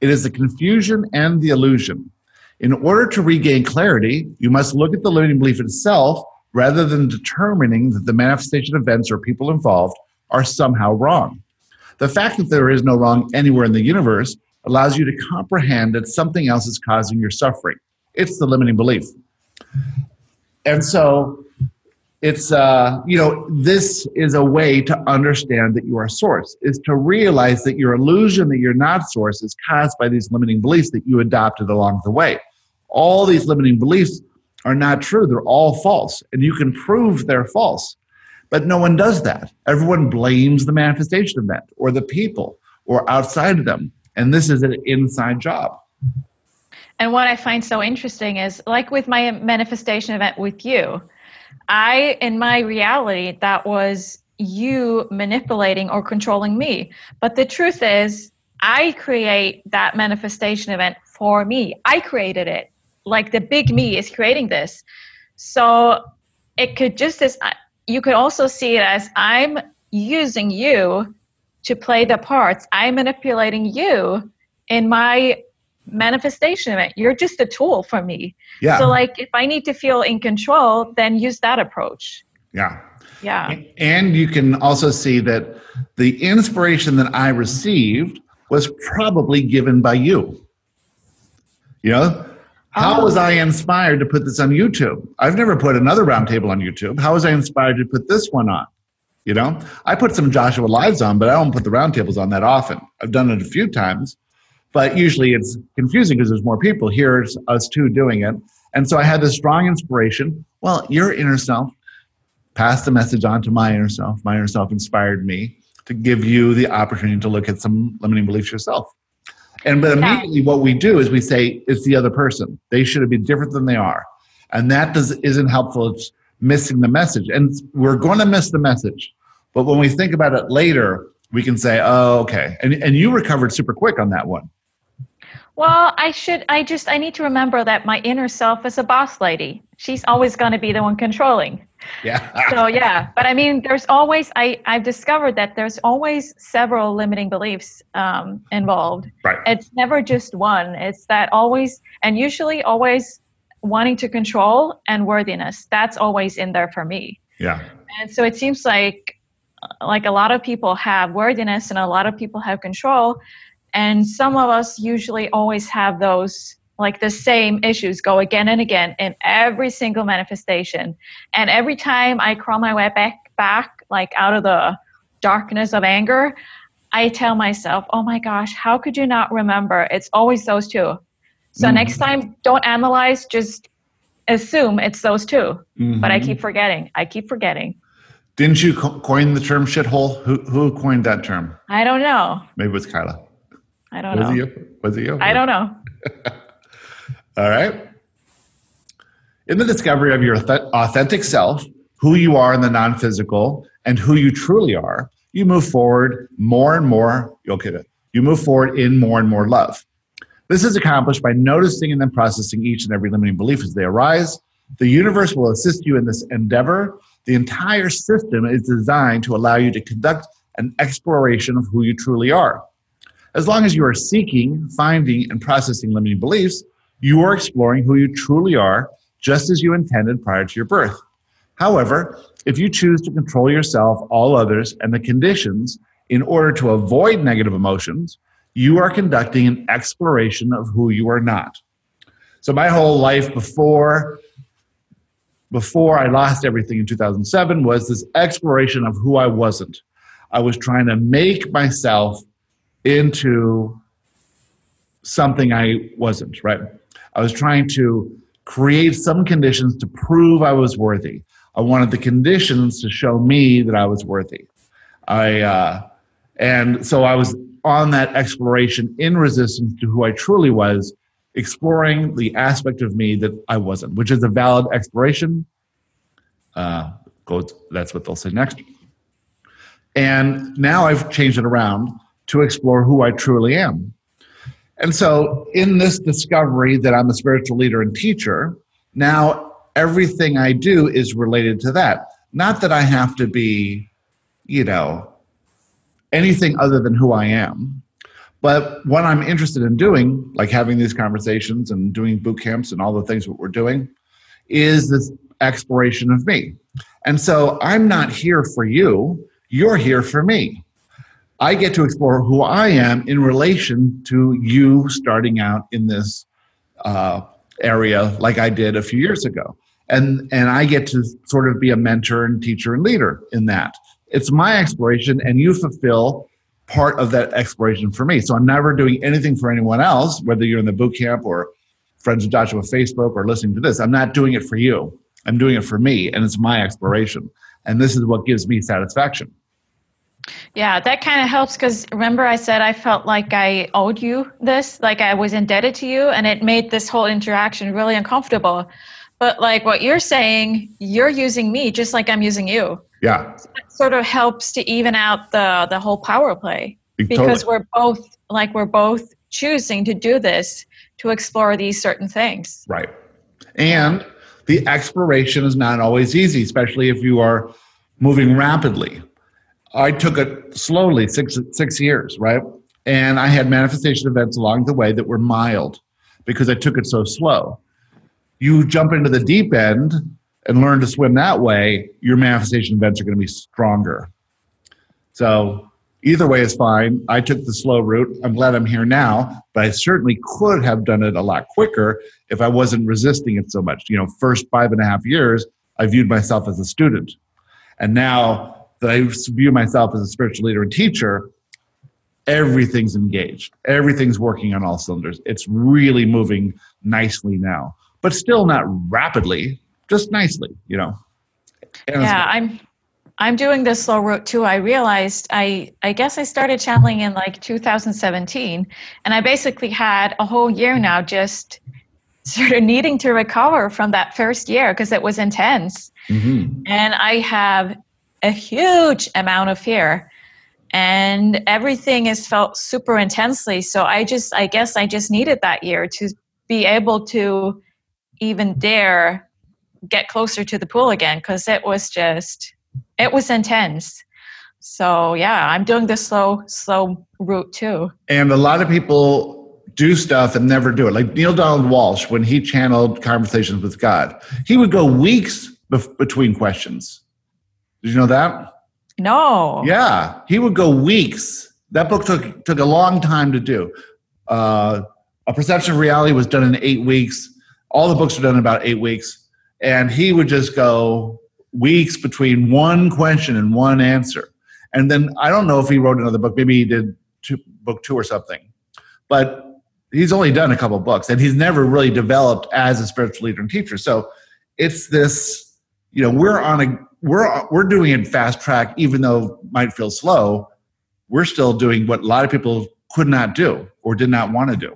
It is the confusion and the illusion. In order to regain clarity, you must look at the limiting belief itself rather than determining that the manifestation events or people involved are somehow wrong. The fact that there is no wrong anywhere in the universe allows you to comprehend that something else is causing your suffering. It's the limiting belief and so it's uh, you know this is a way to understand that you are source is to realize that your illusion that you're not source is caused by these limiting beliefs that you adopted along the way. All these limiting beliefs are not true. They're all false and you can prove they're false. But no one does that. Everyone blames the manifestation event or the people or outside of them. And this is an inside job and what I find so interesting is like with my manifestation event with you, I, in my reality, that was you manipulating or controlling me. But the truth is, I create that manifestation event for me. I created it. Like the big me is creating this. So it could just as, you could also see it as I'm using you to play the parts. I'm manipulating you in my manifestation of it. You're just a tool for me. Yeah. So like if I need to feel in control, then use that approach. Yeah. Yeah. And you can also see that the inspiration that I received was probably given by you. You know, how oh. was I inspired to put this on YouTube? I've never put another roundtable on YouTube. How was I inspired to put this one on? You know, I put some Joshua Lives on, but I don't put the roundtables on that often. I've done it a few times, but usually it's confusing because there's more people. Here's us two doing it. And so I had this strong inspiration. Well, your inner self passed the message on to my inner self. My inner self inspired me to give you the opportunity to look at some limiting beliefs yourself. And but immediately what we do is we say it's the other person. They should be different than they are. And that does isn't helpful. It's missing the message. And we're going to miss the message. But when we think about it later, we can say, oh, okay. And, and you recovered super quick on that one. Well, I should. I just. I need to remember that my inner self is a boss lady. She's always going to be the one controlling. Yeah. so yeah, but I mean, there's always. I I've discovered that there's always several limiting beliefs um, involved. Right. It's never just one. It's that always, and usually always wanting to control and worthiness. That's always in there for me. Yeah. And so it seems like like a lot of people have worthiness and a lot of people have control and some of us usually always have those like the same issues go again and again in every single manifestation. And every time i crawl my way back back like out of the darkness of anger i tell myself oh my gosh how could you not remember? It's always those two. So mm next time don't analyze just assume it's those 2 mm-hmm. but i keep forgetting. I keep forgetting. Didn't you co- coin the term shithole? Who, who coined that term? I don't know. Maybe it was kyla I don't was know. It you? Was it you? I don't know. All right. In the discovery of your authentic self, who you are in the non physical, and who you truly are, you move forward more and more. You'll get it. You move forward in more and more love. This is accomplished by noticing and then processing each and every limiting belief as they arise. The universe will assist you in this endeavor. The entire system is designed to allow you to conduct an exploration of who you truly are. As long as you are seeking, finding, and processing limiting beliefs, you are exploring who you truly are, just as you intended prior to your birth. However, if you choose to control yourself, all others, and the conditions in order to avoid negative emotions, you are conducting an exploration of who you are not. So my whole life before before I lost everything in 2007 was this exploration of who I wasn't. I was trying to make myself into something I wasn't, right? I was trying to create some conditions to prove I was worthy. I wanted the conditions to show me that I was worthy. I uh, and so I was on that exploration in resistance to who I truly was, exploring the aspect of me that I wasn't, which is a valid exploration. Uh, goes, that's what they'll say next. And now I've changed it around to explore who I truly am. And so, in this discovery that I'm a spiritual leader and teacher, now everything I do is related to that. Not that I have to be, you know, anything other than who I am. But what I'm interested in doing, like having these conversations and doing boot camps and all the things that we're doing, is this exploration of me. And so I'm not here for you, you're here for me. I get to explore who I am in relation to you starting out in this uh, area like I did a few years ago. And, and I get to sort of be a mentor and teacher and leader in that. It's my exploration, and you fulfill part of that exploration for me. So I'm never doing anything for anyone else, whether you're in the boot camp or Friends of Joshua Facebook or listening to this. I'm not doing it for you. I'm doing it for me, and it's my exploration. And this is what gives me satisfaction. Yeah, that kind of helps because remember I said I felt like I owed you this, like I was indebted to you, and it made this whole interaction really uncomfortable. But like what you're saying, you're using me just like I'm using you. Yeah. So sort of helps to even out the the whole power play because totally. we're both like we're both choosing to do this to explore these certain things. Right. And the exploration is not always easy, especially if you are moving rapidly I took it slowly, six six years, right? And I had manifestation events along the way that were mild because I took it so slow. You jump into the deep end and learn to swim that way, your manifestation events are going to be stronger. So either way is fine. I took the slow route. I'm glad I'm here now, but I certainly could have done it a lot quicker if I wasn't resisting it so much. You know, first five and a half years, I viewed myself as a student. And now that I view myself as a spiritual leader and teacher, everything's engaged. Everything's working on all cylinders. It's really moving nicely now, but still not rapidly, just nicely, you know. And yeah, I'm I'm doing this slow route too. I realized I I guess I started channeling in like 2017 and I basically had a whole year now just sort of needing to recover from that first year because it was intense. Mm-hmm. And I have a huge amount of fear and everything is felt super intensely. So I just, I guess I just needed that year to be able to even dare get closer to the pool again because it was just, it was intense. So yeah, I'm doing the slow, slow route too. And a lot of people do stuff and never do it. Like Neale Donald Walsch when he channeled conversations with God, he would go weeks bef- between questions. Did you know that? No. Yeah, he would go weeks. That book took took a long time to do. Uh, a Perception of Reality was done in eight weeks. All the books were done in about eight weeks, and he would just go weeks between one question and one answer. And then I don't know if he wrote another book. Maybe he did two, book two or something, but he's only done a couple books, and he's never really developed as a spiritual leader and teacher. So it's this. You know, we're on a we're we're doing it fast track, even though it might feel slow. We're still doing what a lot of people could not do or did not want to do.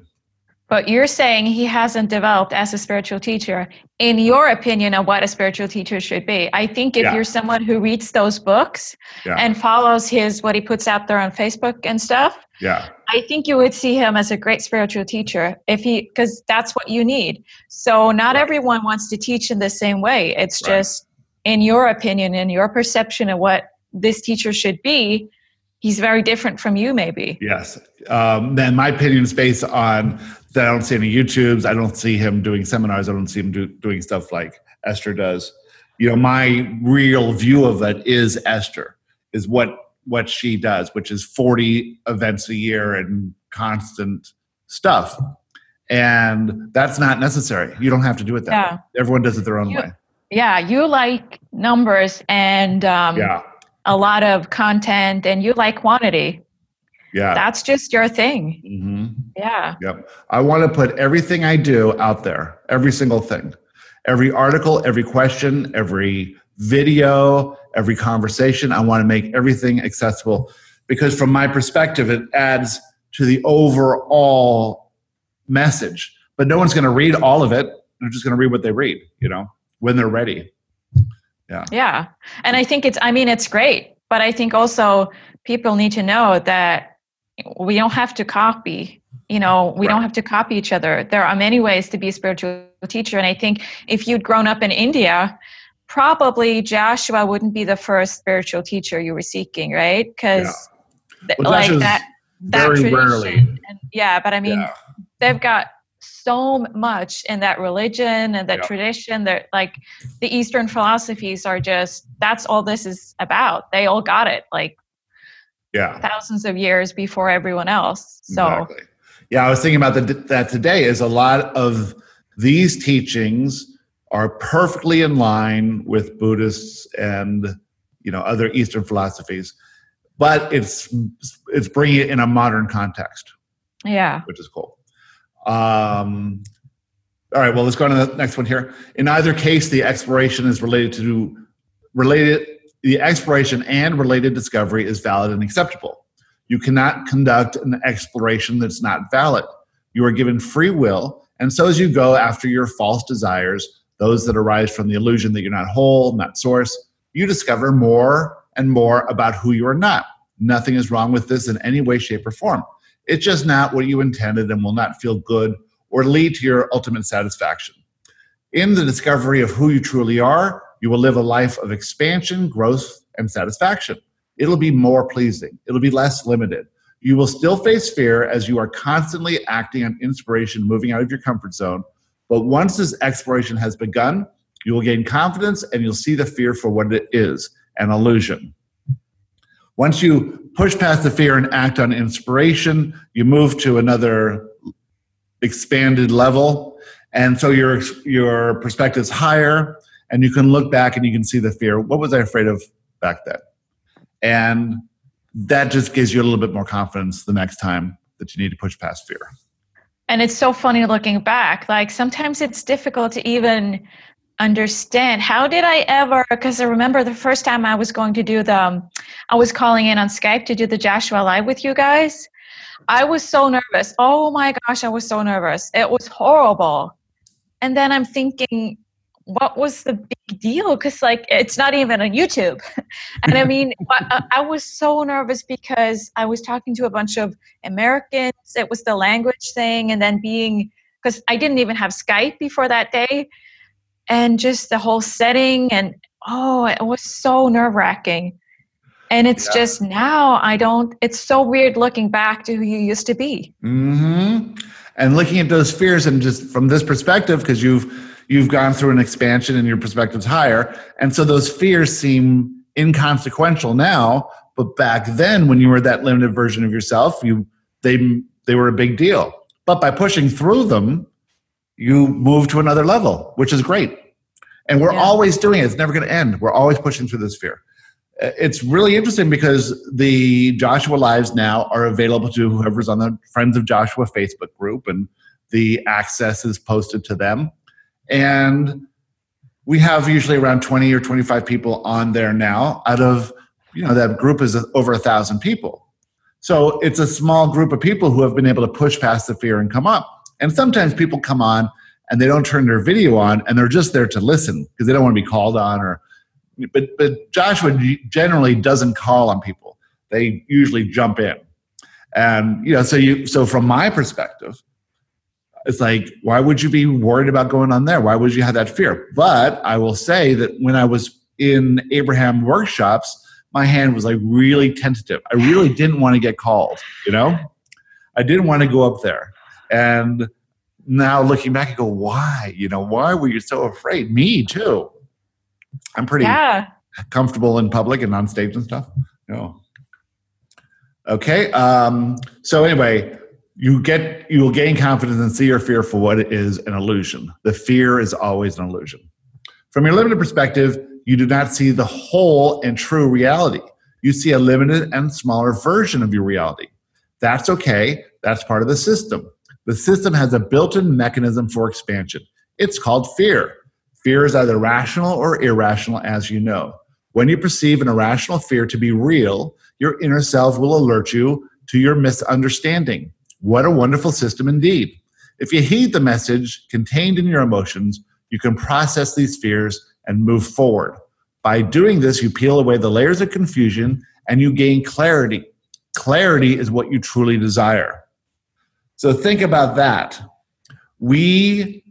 But you're saying he hasn't developed as a spiritual teacher, in your opinion, of what a spiritual teacher should be. I think if Yeah. you're someone who reads those books Yeah. and follows his what he puts out there on Facebook and stuff, Yeah, I think you would see him as a great spiritual teacher if he because that's what you need. So not Right. everyone wants to teach in the same way. It's Right. just in your opinion and your perception of what this teacher should be, he's very different from you maybe. yes. Um, then my opinion is based on that. I don't see any YouTubes. I don't see him doing seminars. I don't see him do, doing stuff like Esther does. You know, my real view of it is Esther is what what she does, which is forty events a year and constant stuff. And that's not necessary. You don't have to do it that Yeah. way. Everyone does it their own You- way. Yeah, you like numbers and um, Yeah. a lot of content and you like quantity. Yeah. That's just your thing. hmm Yeah. Yep. I want to put everything I do out there, every single thing, every article, every question, every video, every conversation. I want to make everything accessible because, from my perspective, it adds to the overall message. But no one's going to read all of it. They're just going to read what they read, you know, when they're ready. Yeah. Yeah. And I think it's, I mean, it's great, but I think also people need to know that we don't have to copy. You know, we Right. don't have to copy each other. There are many ways to be a spiritual teacher. And I think if you'd grown up in India, probably Joshua wouldn't be the first spiritual teacher you were seeking, right? Because Well, like that, that very tradition. rarely. And, yeah, but I mean, Yeah. they've got so much in that religion and that Yeah. tradition that like the eastern philosophies are just that's all this is about they all got it like Yeah. thousands of years before everyone else so Exactly. Yeah, I was thinking about the, that today. Is a lot of these teachings are perfectly in line with Buddhists and you know other Eastern philosophies, but it's it's bringing it in a modern context, yeah which is cool. Um, all right, well, let's go on to the next one here. In either case, the exploration is related to related. The exploration and related discovery is valid and acceptable. You cannot conduct an exploration that's not valid. You are given free will, and so as you go after your false desires, those that arise from the illusion that you're not whole, not source, you discover more and more about who you are not. Nothing is wrong with this in any way, shape, or form. It's just not what you intended and will not feel good or lead to your ultimate satisfaction. In the discovery of who you truly are, you will live a life of expansion, growth, and satisfaction. It'll be more pleasing, it'll be less limited. You will still face fear as you are constantly acting on inspiration, moving out of your comfort zone. But once this exploration has begun, you will gain confidence and you'll see the fear for what it is an illusion. Once you push past the fear and act on inspiration, you move to another expanded level. And so your your perspective is higher and you can look back and you can see the fear. What was I afraid of back then? And that just gives you a little bit more confidence the next time that you need to push past fear. and it's so funny looking back like sometimes it's difficult to even understand. How did i ever because i remember the first time i was going to do the um, i was calling in on skype to do the joshua live with you guys i was so nervous. Oh my gosh i was so nervous. It was horrible. And then i'm thinking what was the big deal? Because like it's not even on youtube. And i mean I, I, was so nervous because i was talking to a bunch of americans. It was the language thing. And then being because i didn't even have skype before that day and just the whole setting and oh it was so nerve-wracking. And it's yeah. just now i don't it's so weird looking back to who you used to be. Mm-hmm. and looking at those fears and just from this perspective because you've you've gone through an expansion and your perspective's higher. And so those fears seem inconsequential now but back then when you were that limited version of yourself you they they were a big deal. But by pushing through them you move to another level which is great and we're yeah. always doing it it's never going to end we're always pushing through this fear uh, it's really interesting because the Joshua Lives now are available to whoever's on the Friends of Joshua Facebook group, and the access is posted to them. And we have usually around 20 or 25 people on there now out of, you know, that group is over a thousand people. So it's a small group of people who have been able to push past the fear and come up. And sometimes people come on and they don't turn their video on and they're just there to listen because they don't want to be called on or but but Joshua generally doesn't call on people. They usually jump in, and you know. So you so from my perspective, it's like why would you be worried about going on there? Why would you have that fear? But I will say that when I was in Abraham workshops, my hand was like really tentative. I really didn't want to get called. You know, I didn't want to go up there, and now looking back, I go, why? You know, why were you so afraid? Me too. I'm pretty yeah. comfortable in public and on stage and stuff. No. Okay. Um, so anyway, you get you will gain confidence and see your fear for what it is an illusion. The fear is always an illusion. From your limited perspective, you do not see the whole and true reality. You see a limited and smaller version of your reality. That's okay. That's part of the system. The system has a built in mechanism for expansion. It's called fear. Fear is either rational or irrational, as you know. When you perceive an irrational fear to be real, your inner self will alert you to your misunderstanding. What a wonderful system indeed. If you heed the message contained in your emotions, you can process these fears and move forward. By doing this, you peel away the layers of confusion and you gain clarity. Clarity is what you truly desire. So think about that. We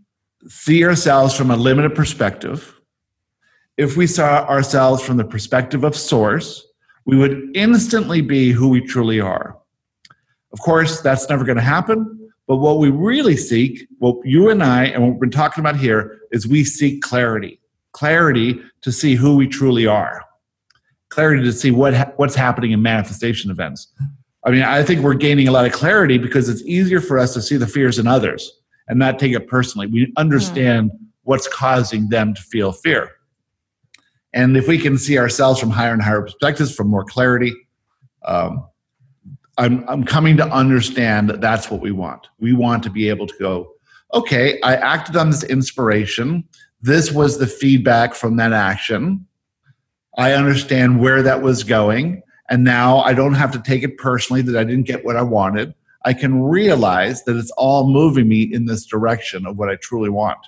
see ourselves from a limited perspective, if we saw ourselves from the perspective of source, we would instantly be who we truly are. Of course, that's never going to happen, but what we really seek, what you and I, and what we've been talking about here, is we seek clarity. Clarity to see who we truly are. Clarity to see what what's happening in manifestation events. I mean, I think we're gaining a lot of clarity because it's easier for us to see the fears in others and not take it personally. We understand what's causing them to feel fear. And if we can see ourselves from higher and higher perspectives, from more clarity, um, I'm, I'm coming to understand that that's what we want. We want to be able to go, okay, I acted on this inspiration. This was the feedback from that action. I understand where that was going. And now I don't have to take it personally that I didn't get what I wanted. I can realize that it's all moving me in this direction of what I truly want.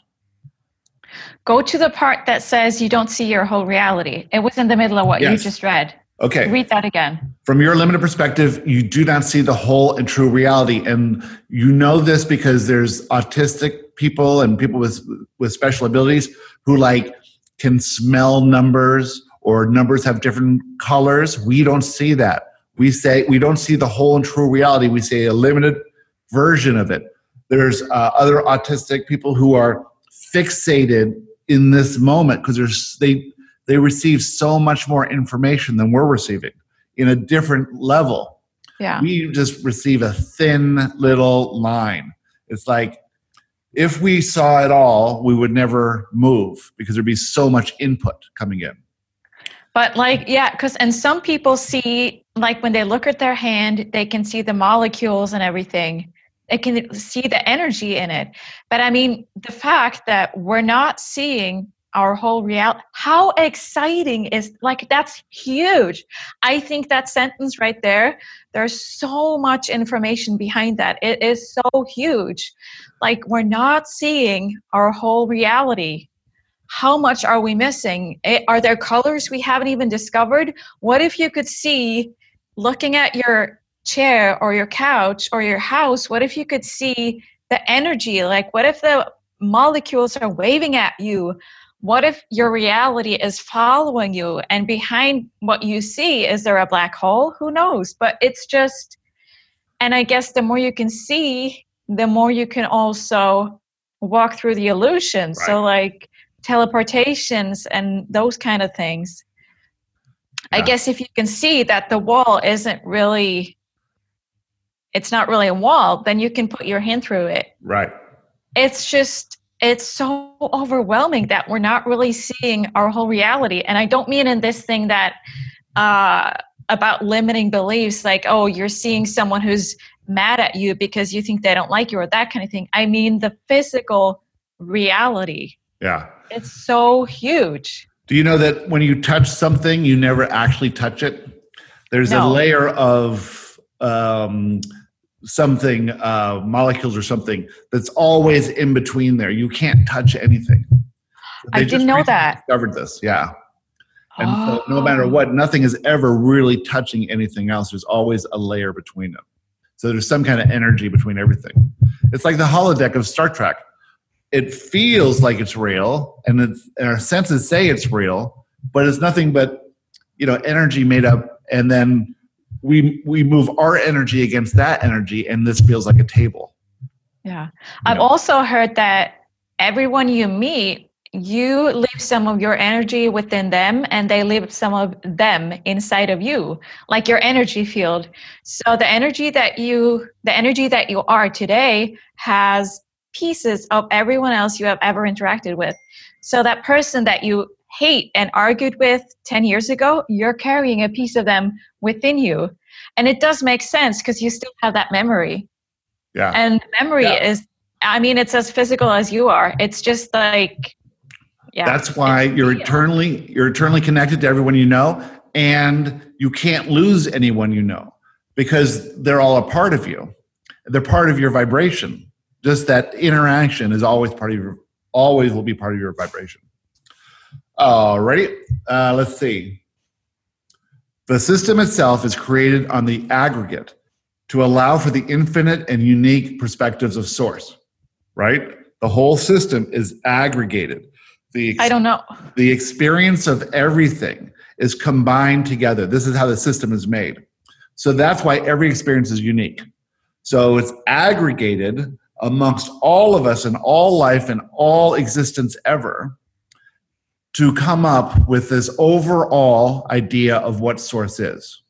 Go to the part that says you don't see your whole reality. It was in the middle of what yes. you just read. Okay. Read that again. From your limited perspective, you do not see the whole and true reality. And you know this because there's autistic people and people with with special abilities who like can smell numbers or numbers have different colors. We don't see that. We say we don't see the whole and true reality. We see a limited version of it. There's uh, other autistic people who are fixated in this moment because there's they they receive so much more information than we're receiving in a different level. Yeah. We just receive a thin little line. It's like if we saw it all we would never move because there'd be so much input coming in but like, yeah, because and some people see like when they look at their hand, they can see the molecules and everything. They can see the energy in it. But I mean, the fact that we're not seeing our whole reality, how exciting is like that's huge. I think that sentence right there, there's so much information behind that. It is so huge. Like we're not seeing our whole reality how much are we missing? Eh, are there colors we haven't even discovered? What if you could see, looking at your chair or your couch or your house, what if you could see the energy? Like, what if the molecules are waving at you? What if your reality is following you and behind what you see, is there a black hole? Who knows? But it's just, and I guess the more you can see, the more you can also walk through the illusion. Right. So, like teleportations and those kind of things. Yeah. I guess if you can see that the wall isn't really it's not really a wall, then you can put your hand through it. Right. It's just it's so overwhelming that we're not really seeing our whole reality. And I don't mean in this thing that uh, about limiting beliefs, like, oh, you're seeing someone who's mad at you because you think they don't like you or that kind of thing. I mean the physical reality. Yeah. It's so huge. Do you know that when you touch something, you never actually touch it? There's no. a layer of um, something uh, molecules or something that's always in between there you can't touch anything they i didn't know that discovered this yeah and oh. so no matter what nothing is ever really touching anything else there's always a layer between them so there's some kind of energy between everything it's like the holodeck of star trek it feels like it's real and, it's, and our senses say it's real but it's nothing but you know energy made up. And then we we move our energy against that energy and this feels like a table. Yeah. I've also heard that everyone you meet you leave some of your energy within them and they leave some of them inside of you like your energy field. So the energy that you the energy that you are today has pieces of everyone else you have ever interacted with so that person that you hate and argued with 10 years ago, you're carrying a piece of them within you. And it does make sense because you still have that memory. Yeah. And memory yeah. is, I mean, it's as physical as you are. It's just like, yeah. That's why you're eternally you're eternally connected to everyone you know, and you can't lose anyone you know because they're all a part of you. They're part of your vibration. Just that interaction is always part of your always will be part of your vibration. Alrighty, uh, let's see. The system itself is created on the aggregate to allow for the infinite and unique perspectives of source, right? The whole system is aggregated. The I don't know. The experience of everything is combined together. This is how the system is made. So that's why every experience is unique. So it's aggregated amongst all of us in all life and all existence ever to come up with this overall idea of what source is.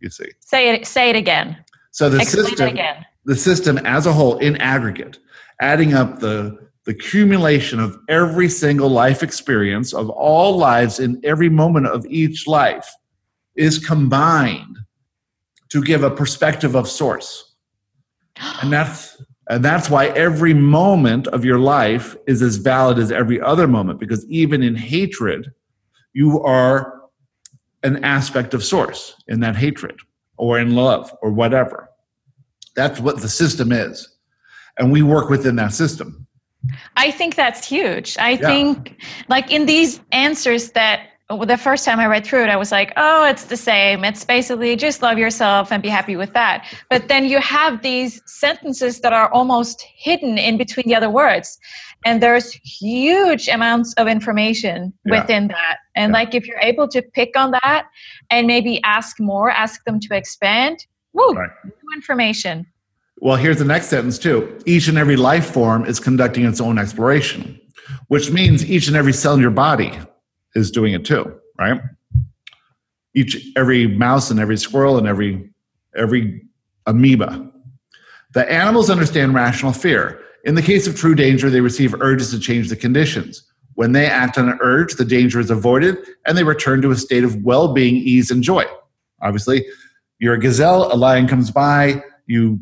You see. Say it. Say it again. So the Explain system, again. the system as a whole, in aggregate, adding up the the accumulation of every single life experience of all lives in every moment of each life, is combined to give a perspective of source, and that's and that's why every moment of your life is as valid as every other moment, because even in hatred, you are an aspect of source in that hatred or in love or whatever. That's what the system is. And we work within that system. I think that's huge. I yeah. think, like, in these answers that the first time I read through it, I was like, oh, it's the same. It's basically just love yourself and be happy with that. But then you have these sentences that are almost hidden in between the other words. And there's huge amounts of information yeah. within that. And yeah. like if you're able to pick on that and maybe ask more, ask them to expand, woo, right. new information. Well, here's the next sentence too. Each and every life form is conducting its own exploration, which means each and every cell in your body is doing it too, right? Each every mouse and every squirrel and every every amoeba. The animals understand rational fear. In the case of true danger, they receive urges to change the conditions. When they act on an urge, the danger is avoided and they return to a state of well being, ease, and joy. Obviously, you're a gazelle, a lion comes by, you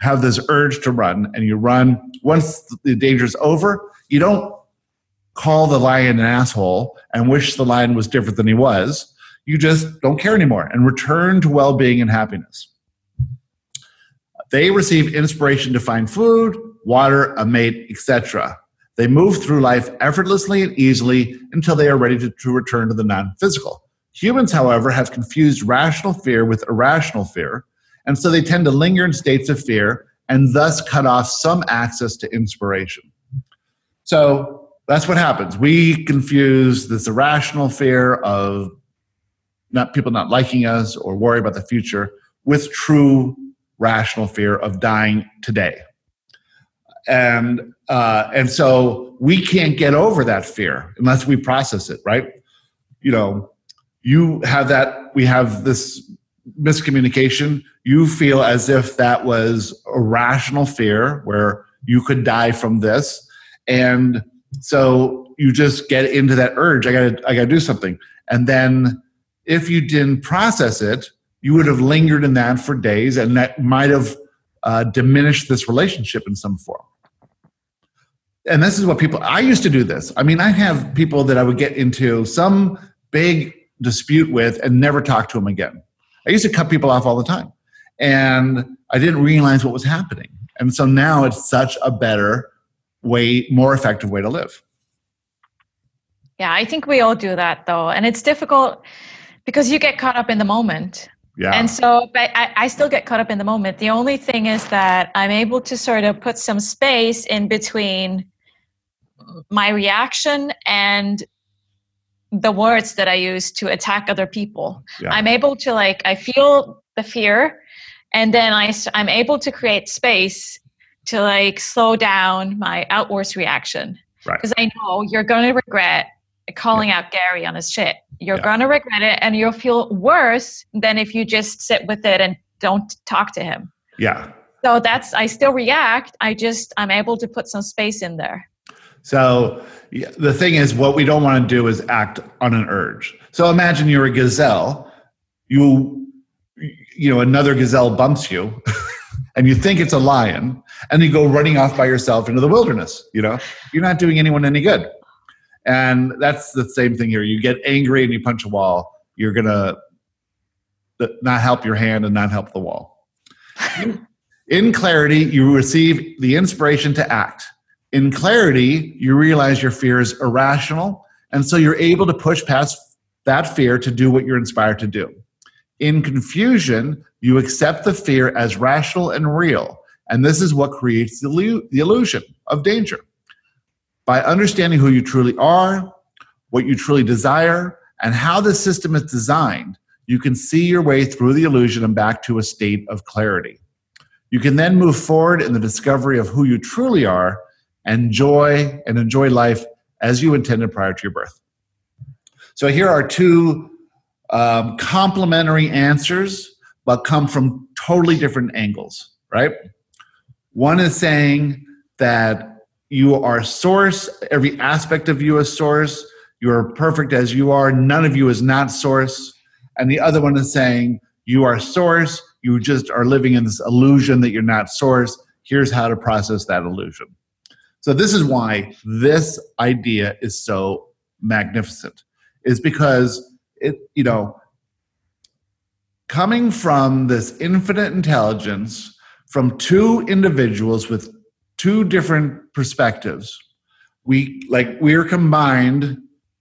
have this urge to run, and you run. Once the danger is over, you don't call the lion an asshole and wish the lion was different than he was. You just don't care anymore and return to well being and happiness. They receive inspiration to find food, water, a mate, etc. They move through life effortlessly and easily until they are ready to, to return to the non physical. Humans, however, have confused rational fear with irrational fear, and so they tend to linger in states of fear and thus cut off some access to inspiration. So that's what happens. We confuse this irrational fear of not people not liking us or worry about the future with true rational fear of dying today. And uh, and so we can't get over that fear unless we process it, right? You know, you have that. We have this miscommunication. You feel as if that was a rational fear where you could die from this, and so you just get into that urge. I got to. I got to do something, and then if you didn't process it, you would have lingered in that for days, and that might have uh, diminished this relationship in some form. And this is what people, I used to do this. I mean, I have people that I would get into some big dispute with and never talk to them again. I used to cut people off all the time. And I didn't realize what was happening. And so now it's such a better way, more effective way to live. Yeah, I think we all do that though. And it's difficult because you get caught up in the moment. Yeah. And so but I, I still get caught up in the moment. The only thing is that I'm able to sort of put some space in between my reaction and the words that I use to attack other people. Yeah. I'm able to like I feel the fear and then I I'm able to create space to like slow down my outwards reaction. Because right. I know you're going to regret calling yeah. out Gary on his shit. You're yeah. gonna regret it and you'll feel worse than if you just sit with it and don't talk to him. Yeah. So that's I still react. I just I'm able to put some space in there. So the thing is what we don't want to do is act on an urge. So imagine you're a gazelle, you you know another gazelle bumps you and you think it's a lion and you go running off by yourself into the wilderness, you know? You're not doing anyone any good. And that's the same thing here. You get angry and you punch a wall, you're to not help your hand and not help the wall. In clarity, you receive the inspiration to act. In clarity, you realize your fear is irrational, and so you're able to push past that fear to do what you're inspired to do. In confusion, you accept the fear as rational and real, and this is what creates the the illusion of danger. By understanding who you truly are, what you truly desire, and how the system is designed, you can see your way through the illusion and back to a state of clarity. You can then move forward in the discovery of who you truly are and joy and enjoy life as you intended prior to your birth. So here are two um, complementary answers, but come from totally different angles, right? One is saying that you are source every aspect of you is source you are perfect as you are none of you is not source. And the other one is saying you are source you just are living in this illusion that you're not source. Here's how to process that illusion. So this is why this idea is so magnificent. Is because it you know coming from this infinite intelligence from two individuals with two different perspectives. We like we're combined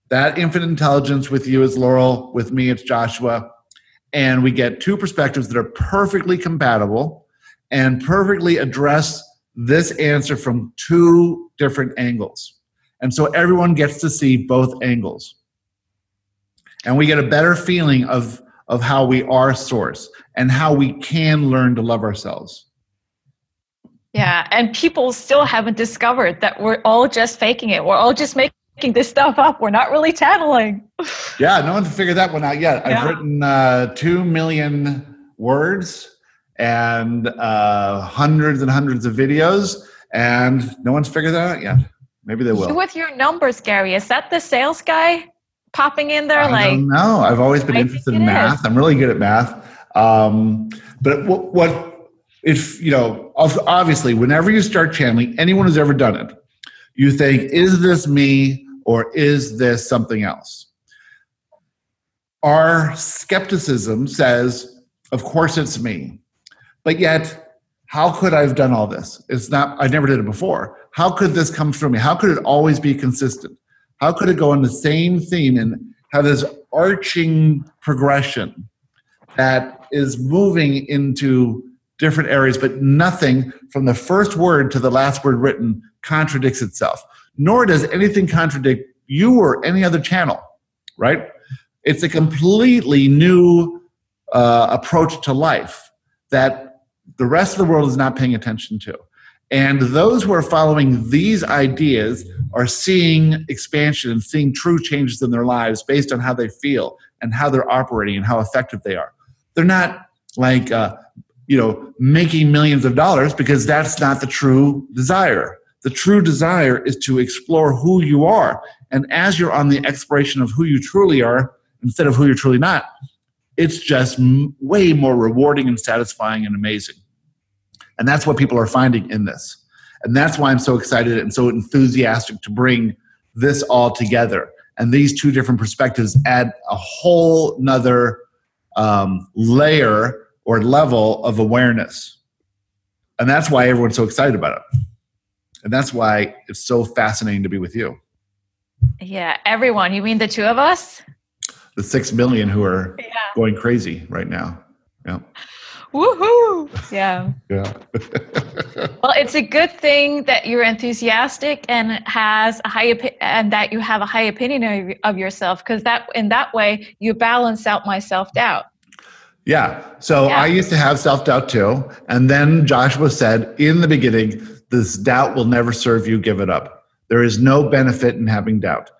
that infinite intelligence with you as Laurel, with me it's Joshua, and we get two perspectives that are perfectly compatible and perfectly address this answer from two different angles. And so everyone gets to see both angles. And we get a better feeling of, of how we are source and how we can learn to love ourselves. Yeah, and people still haven't discovered that we're all just faking it. We're all just making this stuff up. We're not really channeling. yeah, no one's figured that one out yet. Yeah. I've written uh, two million words and uh, hundreds and hundreds of videos, and no one's figured that out yet. Maybe they will. You with your numbers, Gary, is that the sales guy popping in there? I like, no, I've always been I interested in math. Is. I'm really good at math. Um, but what, what if you know obviously whenever you start channeling anyone who's ever done it you think is this me or is this something else our skepticism says of course it's me but yet how could i have done all this it's not i never did it before how could this come through me? How could it always be consistent? How could it go on the same theme and have this arching progression that is moving into different areas, but nothing from the first word to the last word written contradicts itself, nor does anything contradict you or any other channel, right? It's a completely new uh, approach to life that the rest of the world is not paying attention to. And those who are following these ideas are seeing expansion and seeing true changes in their lives based on how they feel and how they're operating and how effective they are. They're not like, uh, you know, making millions of dollars because that's not the true desire. The true desire is to explore who you are. And as you're on the exploration of who you truly are instead of who you're truly not, it's just way more rewarding and satisfying and amazing. And that's what people are finding in this. And that's why I'm so excited and so enthusiastic to bring this all together. And these two different perspectives add a whole nother um, layer or level of awareness. And that's why everyone's so excited about it. And that's why it's so fascinating to be with you. Yeah, everyone. You mean the two of us? The six million who are yeah. going crazy right now. Yeah. Woohoo! Yeah. Yeah. well, it's a good thing that you're enthusiastic and has a high opi- and that you have a high opinion of, of yourself because that in that way you balance out my self doubt. Yeah. So yeah. I used to have self doubt too, and then Joshua said in the beginning, "This doubt will never serve you. Give it up. There is no benefit in having doubt."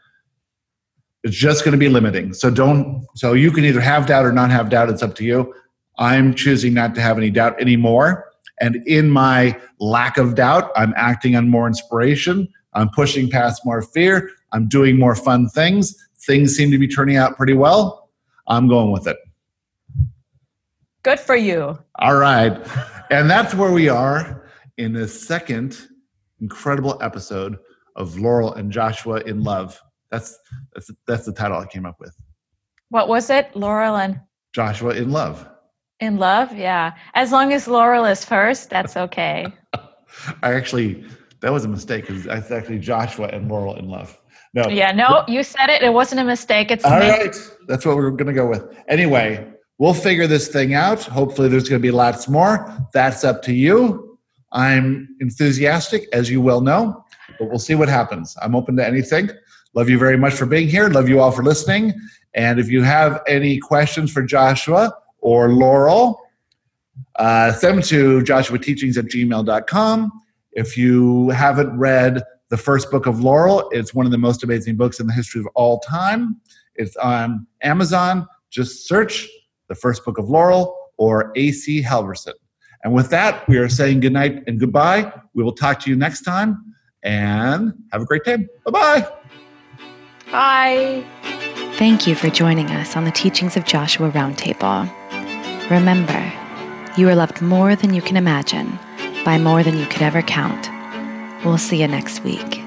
It's just going to be limiting. So don't. So you can either have doubt or not have doubt. It's up to you. I'm choosing not to have any doubt anymore. And in my lack of doubt, I'm acting on more inspiration. I'm pushing past more fear. I'm doing more fun things. Things seem to be turning out pretty well. I'm going with it. Good for you. All right. And that's where we are in the second incredible episode of Laurel and Joshua in Love. That's that's that's the title I came up with. What was it? Laurel and Joshua in Love. In love, yeah. As long as Laurel is first, that's okay. I actually, that was a mistake because it's actually Joshua and Laurel in love. No. Yeah, no, you said it. It wasn't a mistake. It's all right. That's what we're going to go with. Anyway, we'll figure this thing out. Hopefully, there's going to be lots more. That's up to you. I'm enthusiastic, as you well know, but we'll see what happens. I'm open to anything. Love you very much for being here. Love you all for listening. And if you have any questions for Joshua, or Laurel, uh, send them to joshuateachings at gmail.com. If you haven't read the first book of Laurel, it's one of the most amazing books in the history of all time. It's on Amazon. Just search the first book of Laurel or A.C. Halverson. And with that, we are saying good night and goodbye. We will talk to you next time and have a great day. Bye-bye. Bye. Thank you for joining us on the Teachings of Joshua Roundtable. Remember, you are loved more than you can imagine, by more than you could ever count. We'll see you next week.